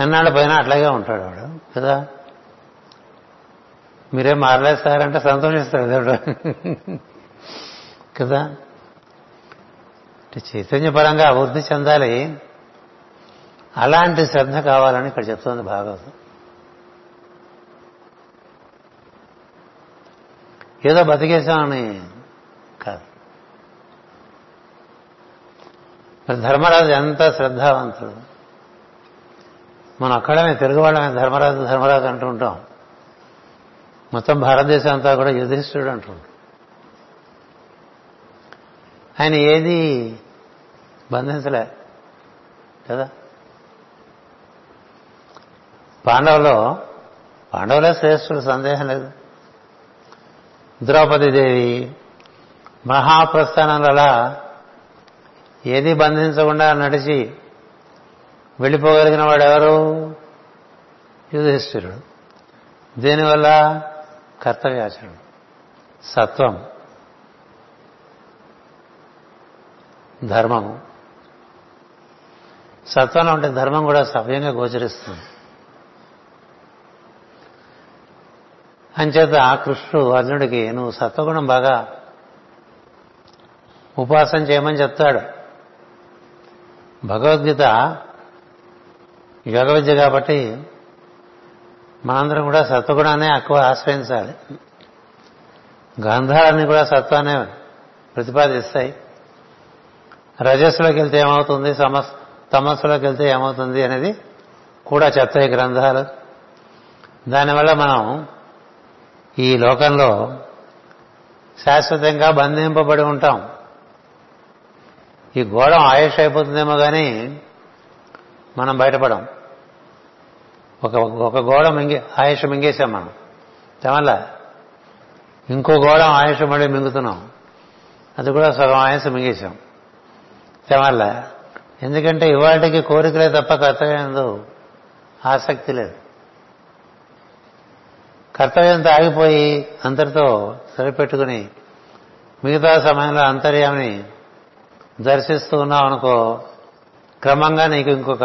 ఎన్నాళ్ళ పైన అట్లాగే ఉంటాడు వాడు కదా? మీరే మారలేస్తారంటే సంతోషిస్తాడు దేవుడు. కదా? చైతన్యపరంగా అభివృద్ధి చెందాలి. అలాంటి శ్రద్ధ కావాలని ఇక్కడ చెప్తోంది భాగవతం. ఏదో బతికేశామని కాదు. ధర్మరాజు ఎంత శ్రద్ధావంతుడు. మనం అక్కడమే తెలుగువాళ్ళమే ధర్మరాజు ధర్మరాజు అంటూ ఉంటాం. మొత్తం భారతదేశం అంతా కూడా యుధిష్ఠుడు అంటుంటాం ఆయన ఏది బంధించలే కదా? పాండవులో పాండవులే శ్రేష్ఠుడు సందేహం లేదు. ద్రౌపది దేవి మహాప్రస్థానంలో ఏది బంధించకుండా నడిచి వెళ్ళిపోగలిగిన వాడు ఎవరు యుధిష్ఠిరుడు. దీనివల్ల కర్తవ్యాచరణ. సత్వం. ధర్మము. సత్వంలో ఉంటే ధర్మం కూడా సవ్యంగా గోచరిస్తుంది. అంచేత కృష్ణుడు అర్జునుడికి నువ్వు సత్వగుణం బాగా ఉపాసన చేయమని చెప్తాడు. భగవద్గీత యోగ విద్య కాబట్టి మనందరం కూడా సత్వగుణాన్ని ఎక్కువ ఆశ్రయించాలి. గంధాలన్నీ కూడా సత్వాన్ని ప్రతిపాదిస్తాయి. రజస్సులోకి వెళ్తే ఏమవుతుంది? సమస్ తమస్సులోకి వెళ్తే ఏమవుతుంది అనేది కూడా చెప్తాయి గ్రంథాలు. దానివల్ల మనం ఈ లోకంలో శాశ్వతంగా బంధింపబడి ఉంటాం. ఈ గోడం ఆయుష్ అయిపోతుందేమో కానీ మనం బయటపడం. ఒక ఒక గోడ మింగి ఆయుష్ మింగేశాం మనం. దానివల్ల ఇంకో గోడ ఆయుష్ మళ్ళీ మింగుతున్నాం. అది కూడా సగం ఆయుష్ మింగేశాం. దానివల్ల ఎందుకంటే ఇవాటికి కోరికలే తప్ప కర్తవ్యం ఆసక్తి లేదు. కర్తవ్యంతో ఆగిపోయి అంతటితో సరిపెట్టుకుని మిగతా సమయంలో అంతర్యామిని దర్శిస్తూ ఉన్నావు అనుకో క్రమంగా నీకు ఇంకొక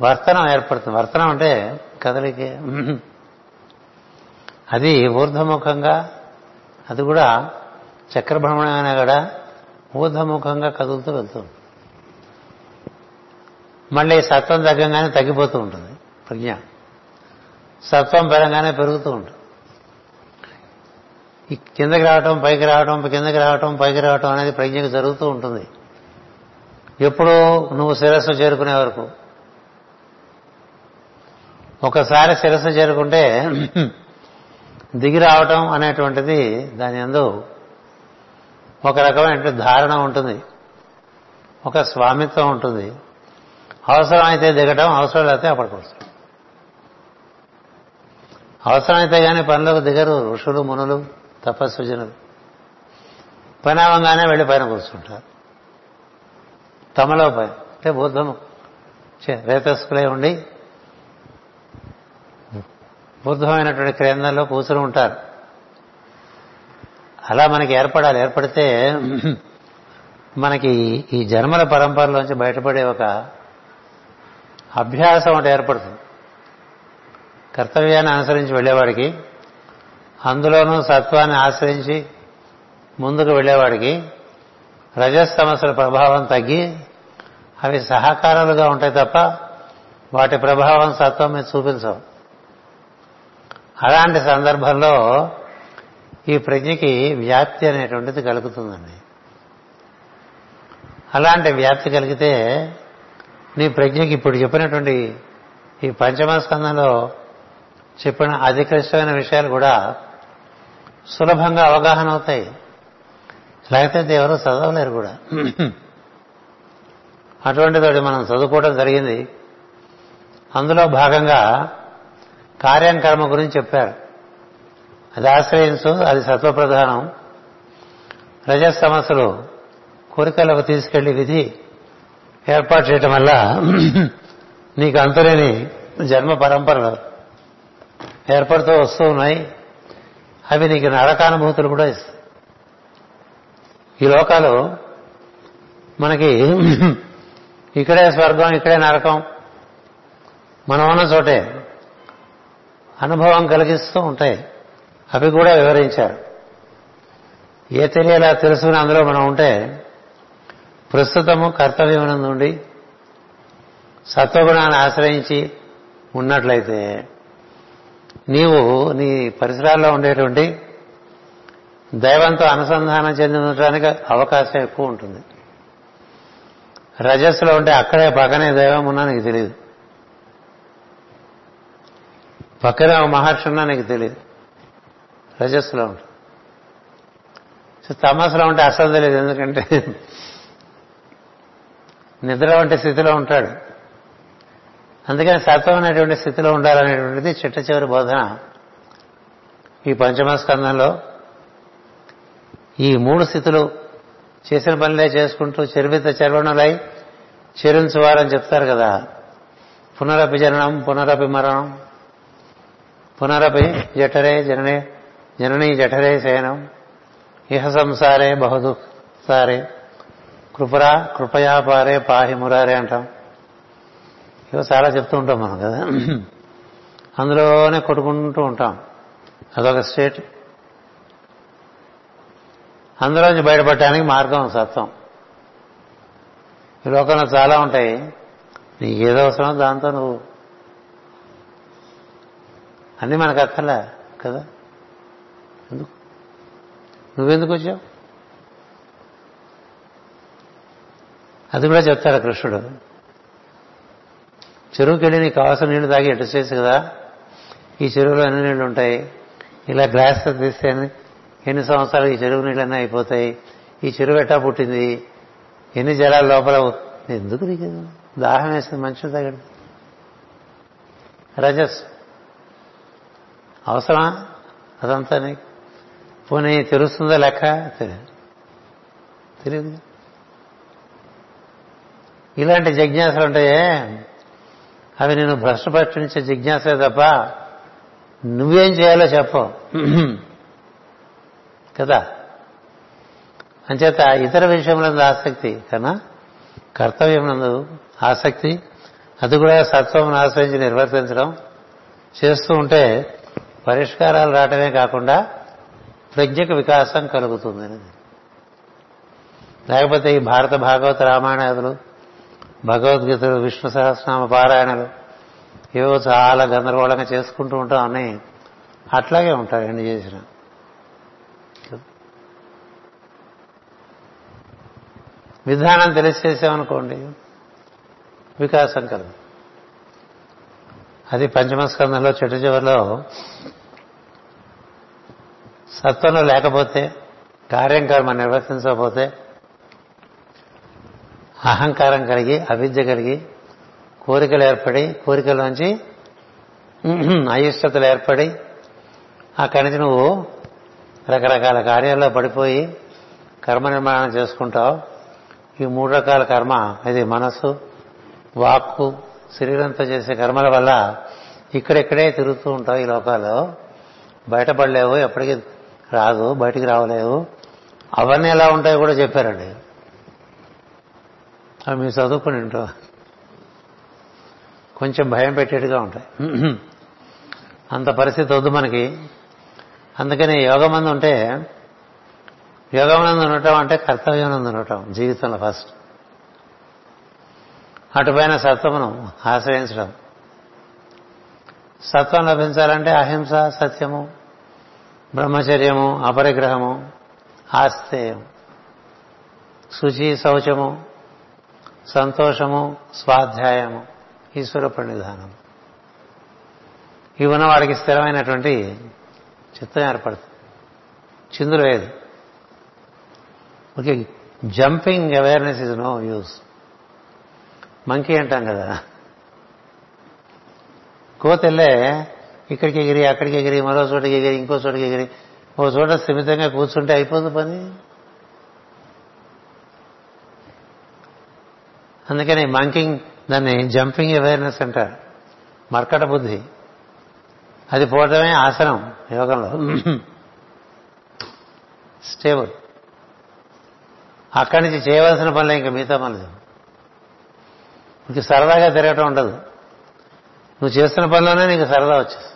వర్తనం ఏర్పడుతుంది. వర్తనం అంటే కదలికే. అది ఊర్ధముఖంగా అది కూడా చక్రభ్రమణమైన కూడా ఊర్ధముఖంగా కదులుతూ వెళ్తుంది మళ్ళీ సత్వం తగ్గంగానే తగ్గిపోతూ ఉంటుంది ప్రజ్ఞ. సత్వం పెరగానే పెరుగుతూ ఉంటుంది ఈ కిందకి రావటం పైకి రావటం కిందకి రావటం పైకి రావటం అనేది ప్రజ్ఞకు జరుగుతూ ఉంటుంది. ఎప్పుడూ నువ్వు శిరస్సు చేరుకునే వరకు. ఒకసారి శిరస్సు చేరుకుంటే దిగి రావటం అనేటువంటిది దాని ఎందు ఒక రకమైన ధారణ ఉంటుంది. ఒక స్వామిత్వం ఉంటుంది. అవసరం అయితే దిగటం అవసరం లేకపోతే అప్పటికి అవసరమైతే కానీ పనిలోకి దిగరు ఋషులు మునులు తపస్సుజనులు. పని అవంగానే వెళ్ళి పైన కూర్చుంటారు. తమలో పైన అంటే బుద్ధము రేతస్కులై ఉండి బుద్ధమైనటువంటి కేంద్రంలో కూర్చుని ఉంటారు. అలా మనకి ఏర్పడాలి. ఏర్పడితే మనకి ఈ జన్మల పరంపరలోంచి బయటపడే ఒక అభ్యాసం ఒకటి ఏర్పడుతుంది. కర్తవ్యాన్ని అనుసరించి వెళ్ళేవాడికి అందులోనూ సత్వాన్ని ఆశ్రయించి ముందుకు వెళ్ళేవాడికి రజస్ సమస్యల ప్రభావం తగ్గి అవి సహకారాలుగా ఉంటాయి తప్ప వాటి ప్రభావం సత్వం మీద చూపించవు. అలాంటి సందర్భంలో ఈ ప్రజ్ఞకి వ్యాప్తి అనేటువంటిది కలుగుతుందండి. అలాంటి వ్యాప్తి కలిగితే నీ ప్రజ్ఞకి ఇప్పుడు చెప్పినటువంటి ఈ పంచమ స్కందంలో చెప్పిన అతి క్లిష్టమైన విషయాలు కూడా సులభంగా అవగాహన అవుతాయి. లేకపోతే ఎవరు చదవలేరు కూడా. అటువంటితోటి మనం చదువుకోవడం జరిగింది. అందులో భాగంగా కార్యం కర్మ గురించి చెప్పారు. అది ఆశ్రయించు అది సత్వప్రధానం. రజ సమస్యలు కోరికలకు తీసుకెళ్ళి విధి ఏర్పాటు చేయటం వల్ల నీకు అంతులేని జన్మ పరంపరలు. ఏర్పడుతూ వస్తూ ఉన్నాయి. అవి నీకు నరకానుభూతులు కూడా ఇస్తాయి. ఈ లోకాలు మనకి <clears throat> ఇక్కడే స్వర్గం ఇక్కడే నరకం. మనం ఉన్న చోటే అనుభవం కలిగిస్తూ ఉంటాయి. అవి కూడా వివరించారు. ఏ తెలియలా తెలుసుకుని అందులో మనం ఉంటే ప్రస్తుతము కర్తవ్యం నుండి సత్వగుణాన్ని ఆశ్రయించి ఉన్నట్లయితే నీవు నీ పరిసరాల్లో ఉండేటువంటి దైవంతో అనుసంధానం చెంది ఉండటానికి అవకాశం ఎక్కువ ఉంటుంది. రజస్సులో ఉంటే అక్కడే పక్కనే దైవం ఉన్నా నీకు తెలియదు పక్కనే ఒక మహర్షి ఉన్నా నీకు తెలియదు రజస్సులో ఉంటుంది సో ఉంటే అసలు తెలియదు ఎందుకంటే నిద్ర వంటి స్థితిలో ఉంటాడు. అందుకని సత్వం అనేటువంటి స్థితిలో ఉండాలనేటువంటిది చిట్ట చివరి బోధన ఈ పంచమ స్కందంలో ఈ మూడు స్థితులు చేసిన పనులే చేసుకుంటూ చెరువిత చర్వణులై చెరించువారని చెప్తారు కదా. పునరపి జననం పునరపి మరణం పునరపి జఠరే జననే జననీ జఠరే శయనం ఇహ సంసారే బహుదుసారే కృపరా కృపయా పారే పాహి మురారే అంటాం. ఇవో చాలా చెప్తూ ఉంటాం మనం కదా? అందులోనే కొట్టుకుంటూ ఉంటాం. అదొక స్టేట్. అందులోంచి బయటపడటానికి మార్గం సత్వం. ఈ లోకంలో చాలా ఉంటాయి. నీకు ఏదో అవసరమో దాంతో నువ్వు. అన్నీ మనకు అక్కర్లే కదా? ఎందుకు? నువ్వెందుకు వచ్చావు? అది కూడా చెప్తాడు కృష్ణుడు. చెరువుకి వెళ్ళి నీకు కావాల్సిన నీళ్ళు తాగి ఎటు చేసి కదా? ఈ చెరువులో ఎన్ని నీళ్ళు ఉంటాయి? ఇలా గ్లాస్ తీస్తే ఎన్ని సంవత్సరాలు ఈ చెరువు నీళ్ళన్నీ అయిపోతాయి? ఈ చెరువు ఎట్టా పుట్టింది? ఎన్ని జలాల లోపల ఎందుకు నీకు దాహం వేసింది మంచిది తగ్గడు రజస్ అవసరమా? అదంతా నీకు? పోనీ తెలుస్తుందా లెక్క? తెలియదు ఇలాంటి జిజ్ఞాసలు ఉంటాయే అవి నేను భ్రష్ట పట్టించే జిజ్ఞాసే తప్ప నువ్వేం చేయాలో చెప్పవు కదా? అంచేత ఇతర విషయములందు ఆసక్తి కన్నా కర్తవ్యమునందు ఆసక్తి అది కూడా సత్వం ఆశ్రయించి నిర్వర్తించడం చేస్తూ ఉంటే పరిష్కారాలు రావటమే కాకుండా ప్రజ్ఞకు వికాసం కలుగుతుంది లేకపోతే ఈ భారత భాగవత రామాయణాదులు భగవద్గీతలు విష్ణు సహస్రనామ పారాయణలు ఏవో చాలా గందరగోళంగా చేసుకుంటూ ఉంటాం అని అట్లాగే ఉంటారు ఎన్ని చేసిన. విధానం తెలిసేసామనుకోండి వికాసం కలదు. అది పంచమస్కందంలో చెట్టు చివరిలో సత్వంలో లేకపోతే కార్యం కర్మ నిర్వర్తించకపోతే అహంకారం కలిగి అవిద్య కలిగి కోరికలు ఏర్పడి కోరికలోంచి <clears throat> అయిష్టతలు ఏర్పడి అక్కడి నుంచి నువ్వు రకరకాల కార్యాల్లో పడిపోయి కర్మ నిర్మాణం చేసుకుంటావు. ఈ మూడు రకాల కర్మ ఇది మనసు వాక్కు శరీరంతో చేసే కర్మల వల్ల ఇక్కడెక్కడే తిరుగుతూ ఉంటావు ఈ లోకాల్లో. బయటపడలేవు ఎప్పటికీ రాదు బయటికి రావలేవు. అవన్నీ ఎలా ఉంటాయో కూడా చెప్పారండి. అవి మీరు చదువుకుని ఉంటా. కొంచెం భయం పెట్టేట్టుగా ఉంటాయి. అంత పరిస్థితి వద్దు మనకి. అందుకని యోగమందు ఉంటే యోగమనందు ఉండటం అంటే కర్తవ్యమనందు ఉండటం జీవితంలో ఫస్ట్ అటుపైన సత్వమును ఆశ్రయించడం. సత్వం లభించాలంటే అహింస సత్యము బ్రహ్మచర్యము అపరిగ్రహము ఆస్తేయం శుచి శౌచము సంతోషము స్వాధ్యాయము ఈశ్వర ప్రణిధానం ఇవి వాడికి స్థిరమైనటువంటి చిత్తం ఏర్పడుతుంది. చిందులు వేయదు. Okay jumping awareness is no use monkey అంటాం కదా. కోతెల్లే ఇక్కడికి ఎగిరి అక్కడికి ఎగిరి మరో చోటకి ఎగిరి ఇంకో చోటకి ఎగిరి ఓ చోట స్థిమితంగా కూర్చుంటే అయిపోదు పని. అందుకని మంకింగ్ దాన్ని జంపింగ్ అవేర్నెస్ అంటారు. మర్కట బుద్ధి. అది పోవటమే ఆసనం యోగంలో. స్టేబుల్ అక్కడి నుంచి చేయవలసిన పనులు ఇంకా మిగతా పనులు ఇంక సరదాగా తిరగటం ఉండదు. నువ్వు చేస్తున్న పనిలోనే నీకు సరదా వచ్చేసి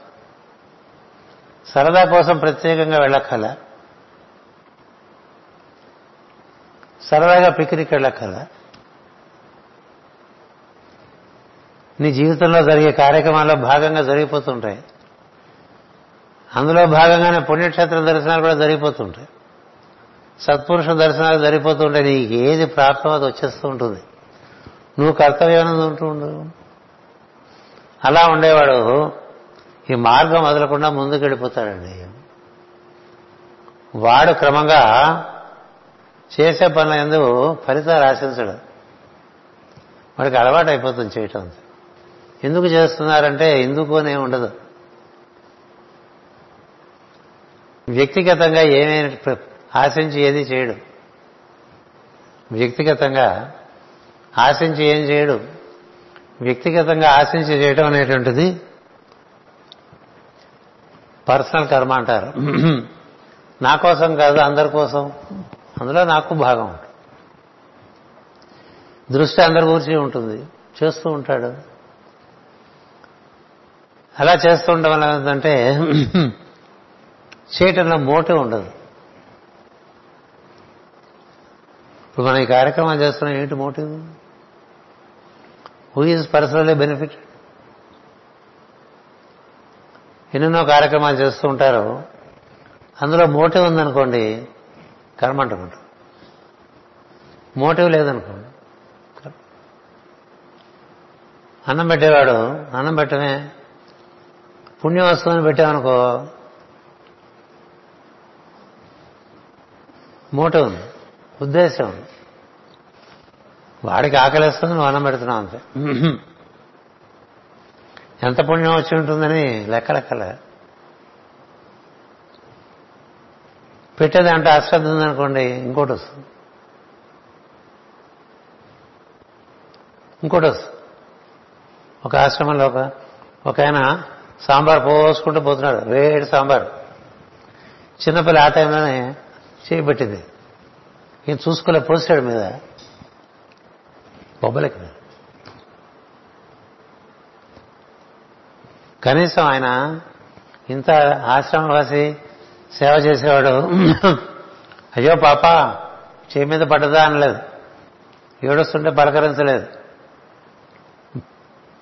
సరదా కోసం ప్రత్యేకంగా వెళ్ళక్కల సరదాగా పిక్నిక్ వెళ్ళక్కల నీ జీవితంలో జరిగే కార్యక్రమాల్లో భాగంగా జరిగిపోతుంటాయి. అందులో భాగంగానే పుణ్యక్షేత్ర దర్శనాలు కూడా జరిగిపోతుంటాయి. సత్పురుష దర్శనాలు జరిగిపోతుంటాయి. నీకు ఏది ప్రాప్తం అది వచ్చేస్తూ ఉంటుంది. నువ్వు కర్తవ్యం ఉంటూ ఉండవు అలా ఉండేవాడు ఈ మార్గం వదలకుండా ముందుకు వెళ్ళిపోతాడండి వాడు క్రమంగా చేసే పనుల ఎందు ఫలితాలు ఆశించడు. వాడికి అలవాటు అయిపోతుంది చేయటం ఎందుకు చేస్తున్నారంటే ఎందుకు అనే ఉండదు. వ్యక్తిగతంగా ఏమైనా ఆశించి ఏది చేయడు. వ్యక్తిగతంగా ఆశించి ఏం చేయడు. వ్యక్తిగతంగా ఆశించి చేయడం అనేటువంటిది పర్సనల్ కర్మ అంటారు. నా కోసం కాదు అందరి కోసం. అందులో నాకు భాగం ఉంటుంది. దృష్టి అందరి గురించి ఉంటుంది. చేస్తూ ఉంటాడు. అలా చేస్తూ ఉండడం వల్ల ఏంటంటే చేయటంలో మోటివ్ ఉండదు. ఇప్పుడు మనం ఈ కార్యక్రమం చేస్తున్నాం ఏంటి motive? Who is personally benefit ఎన్నెన్నో కార్యక్రమాలు చేస్తూ ఉంటారు. అందులో మోటివ్ ఉందనుకోండి కర్మ అంటుకుంటాం మోటివ్ లేదనుకోండి అన్నం పెట్టేవాడు అన్నం పెట్టమే పుణ్యం వస్తుందని పెట్టామనుకో మూట ఉంది ఉద్దేశం. ఉంది వాడికి ఆకలిస్తుంది నువ్వు అన్నం పెడుతున్నావు అంతే. ఎంత పుణ్యం వచ్చి ఉంటుందని లెక్కలెక్కలే. పెట్టేది అంటే అశ్రద్ధ ఉందనుకోండి ఇంకోటి వస్తుంది. ఇంకోటి వస్తుంది. ఒక ఆశ్రమంలో ఒక ఒక ఆయన సాంబార్ పోసుకుంటూ పోతున్నాడు. వేడి సాంబార్. చిన్నపిల్ల ఆ టైంలోనే చేయబట్టింది ఈయన చూసుకోలే పోసాడు మీద. బొబ్బలకి కనీసం ఆయన ఇంత ఆశ్రమవాసి సేవ చేసేవాడు అయ్యో పాప చేయి మీద పడ్డదా అనలేదు. ఏడుస్తుంటే పలకరించలేదు.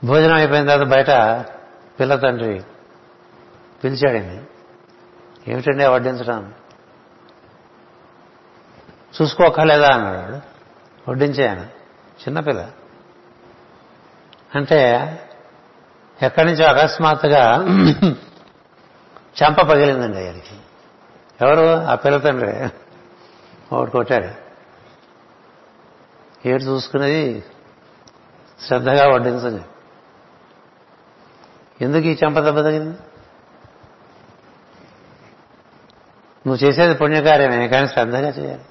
భోజనం అయిపోయిన తర్వాత బయట పిల్ల తండ్రి పిలిచాడండి. ఏమిటండి వడ్డించడం? చూసుకోకలేదా అన్నాడు వడ్డించాను చిన్నపిల్ల అంటే ఎక్కడి నుంచో అకస్మాత్తుగా చెంప పగిలిందండి ఆయనకి. ఎవరు? ఆ పిల్ల తండ్రి. ఒకటి కొట్టాడు. ఏడు చూసుకునేది శ్రద్ధగా వడ్డించండి. ఎందుకు ఈ చెంప దెబ్బ తగిలింది? నువ్వు చేసేది పుణ్యకార్యమే కానీ శ్రద్ధగా చేయాలి.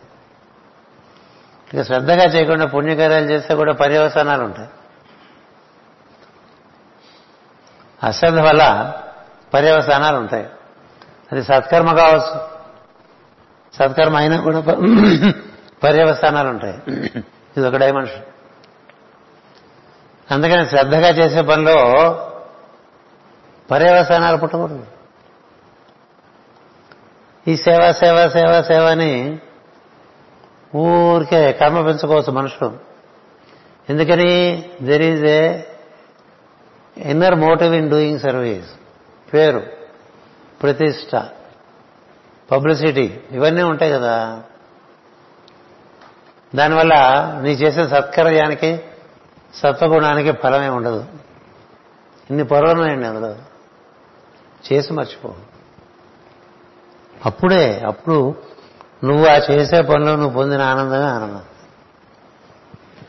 ఇక శ్రద్ధగా చేయకుండా పుణ్యకార్యాలు చేస్తే కూడా పర్యవసానాలు ఉంటాయి. అశ్రద్ధ వల్ల పర్యవసానాలు ఉంటాయి. అది సత్కర్మ కావచ్చు. సత్కర్మ అయినా కూడా పర్యవసానాలు ఉంటాయి. ఇది ఒక డైమెన్షన్. అందుకని శ్రద్ధగా చేసే పనిలో పర్యవసానాలు పుట్టకూడదు. ఈ సేవ సేవ సేవ సేవ అని ఊరికే కర్మ పెంచుకోవచ్చు మనుషులు. ఎందుకని? There is a inner motive in doing service పేరు ప్రతిష్ట పబ్లిసిటీ ఇవన్నీ ఉంటాయి కదా. దానివల్ల నీ చేసే సత్కర్యానికి సత్వగుణానికి ఫలమే ఉండదు. ఇన్ని పొరలున్నాయండి అందులో చేసి మర్చిపో. అప్పుడే అప్పుడు నువ్వు ఆ చేసే పనిలో నువ్వు పొందిన ఆనందమే ఆనందం.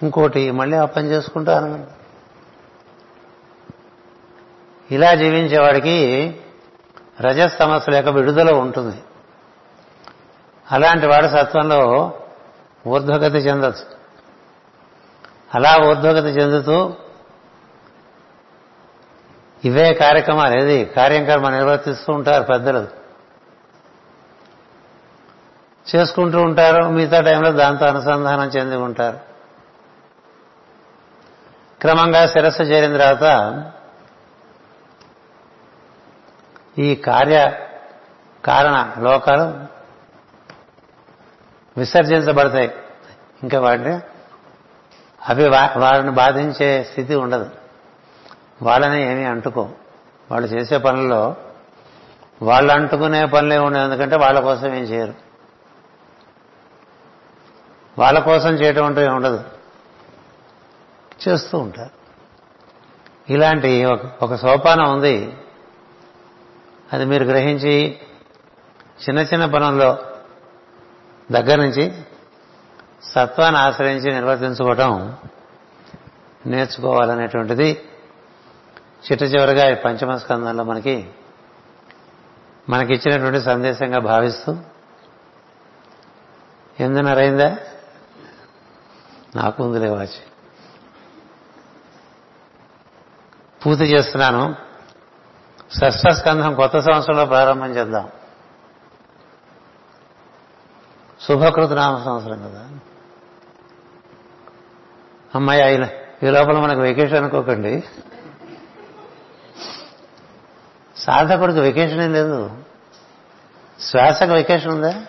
ఇంకోటి మళ్ళీ ఆ పని చేసుకుంటూ ఆనందం. ఇలా జీవించేవాడికి రజస్ సమస్యల యొక్క విడుదల ఉంటుంది. అలాంటి వాడు సత్వంలో ఊర్ధ్వగతి చెందచ్చు. అలా ఊర్ధ్వగతి చెందుతూ ఇవే కార్యక్రమాలు ఏది? కార్యక్రమం నిర్వర్తిస్తూ ఉంటారు పెద్దలు. చేసుకుంటూ ఉంటారు మిగతా టైంలో దాంతో అనుసంధానం చెంది ఉంటారు. క్రమంగా శిరస్సు చేరిన తర్వాత ఈ కార్య కారణ లోకాలు విసర్జించబడతాయి. ఇంకా వాటిని అవి వారిని బాధించే స్థితి ఉండదు. వాళ్ళని ఏమీ అంటుకో. వాళ్ళు చేసే పనుల్లో వాళ్ళు అంటుకునే పనులే ఉండదు ఎందుకంటే వాళ్ళ కోసం ఏం చేయరు. వాళ్ళ కోసం చేయటం అంటూ ఉండదు. చేస్తూ ఉంటారు. ఇలాంటి ఒక సోపానం ఉంది. అది మీరు గ్రహించి చిన్న చిన్న పనుల్లో దగ్గర నుంచి సత్వాన్ని ఆశ్రయించి నిర్వర్తించుకోవటం నేర్చుకోవాలనేటువంటిది చిట్ట చివరిగా ఈ పంచమ స్కందంలో మనకి మనకిచ్చినటువంటి సందేశంగా భావిస్తూ ఎందున్నరైందా నాకు ఉందిలే వాచి. పూర్తి చేస్తున్నాను. షష్ఠ స్కంధం కొత్త సంవత్సరంలో ప్రారంభం చేద్దాం. శుభకృత నామ సంవత్సరం కదా. అమ్మాయి ఈ లోపల మనకు వెకేషన్ అనుకోకండి. సాధకుడికి వెకేషన్ ఏం లేదు. శ్వాసకు వెకేషన్ ఉందా?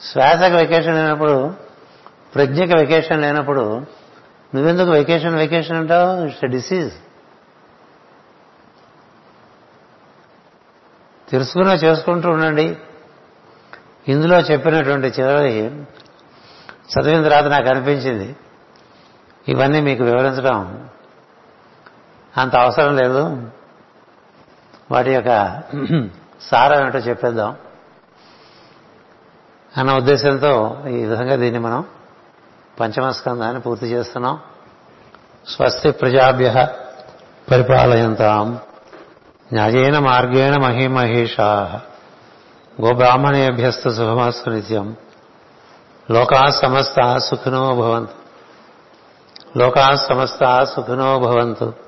శ్వాసకు వెకేషన్ లేనప్పుడు ప్రజ్ఞకు వెకేషన్ లేనప్పుడు నువ్వెందుకు వెకేషన్ వెకేషన్ అంటావు? ఇట్స్ డిసీజ్ తెలుసుకున్నా చేసుకుంటూ ఉండండి. ఇందులో చెప్పినటువంటి చివరి చదివిన తర్వాత నాకు అనిపించింది. ఇవన్నీ మీకు వివరించడం అంత అవసరం లేదు. వాటి యొక్క సారం ఏమిటో చెప్పేద్దాం. అన్న ఉద్దేశంతో ఈ విధంగా దీన్ని మనం పంచమస్కందాన్ని పూర్తి చేస్తున్నాం. స్వస్తి ప్రజాభ్య పరిపాలయంతాం. న్యాయేన మార్గేణ మహిమహేషా. గోబ్రాహ్మణేభ్యస్తు శుభమస్తు నిత్యం. లోకా సమస్త సుఖినో భవంతు. లోకా సమస్త సుఖినో భవంతు.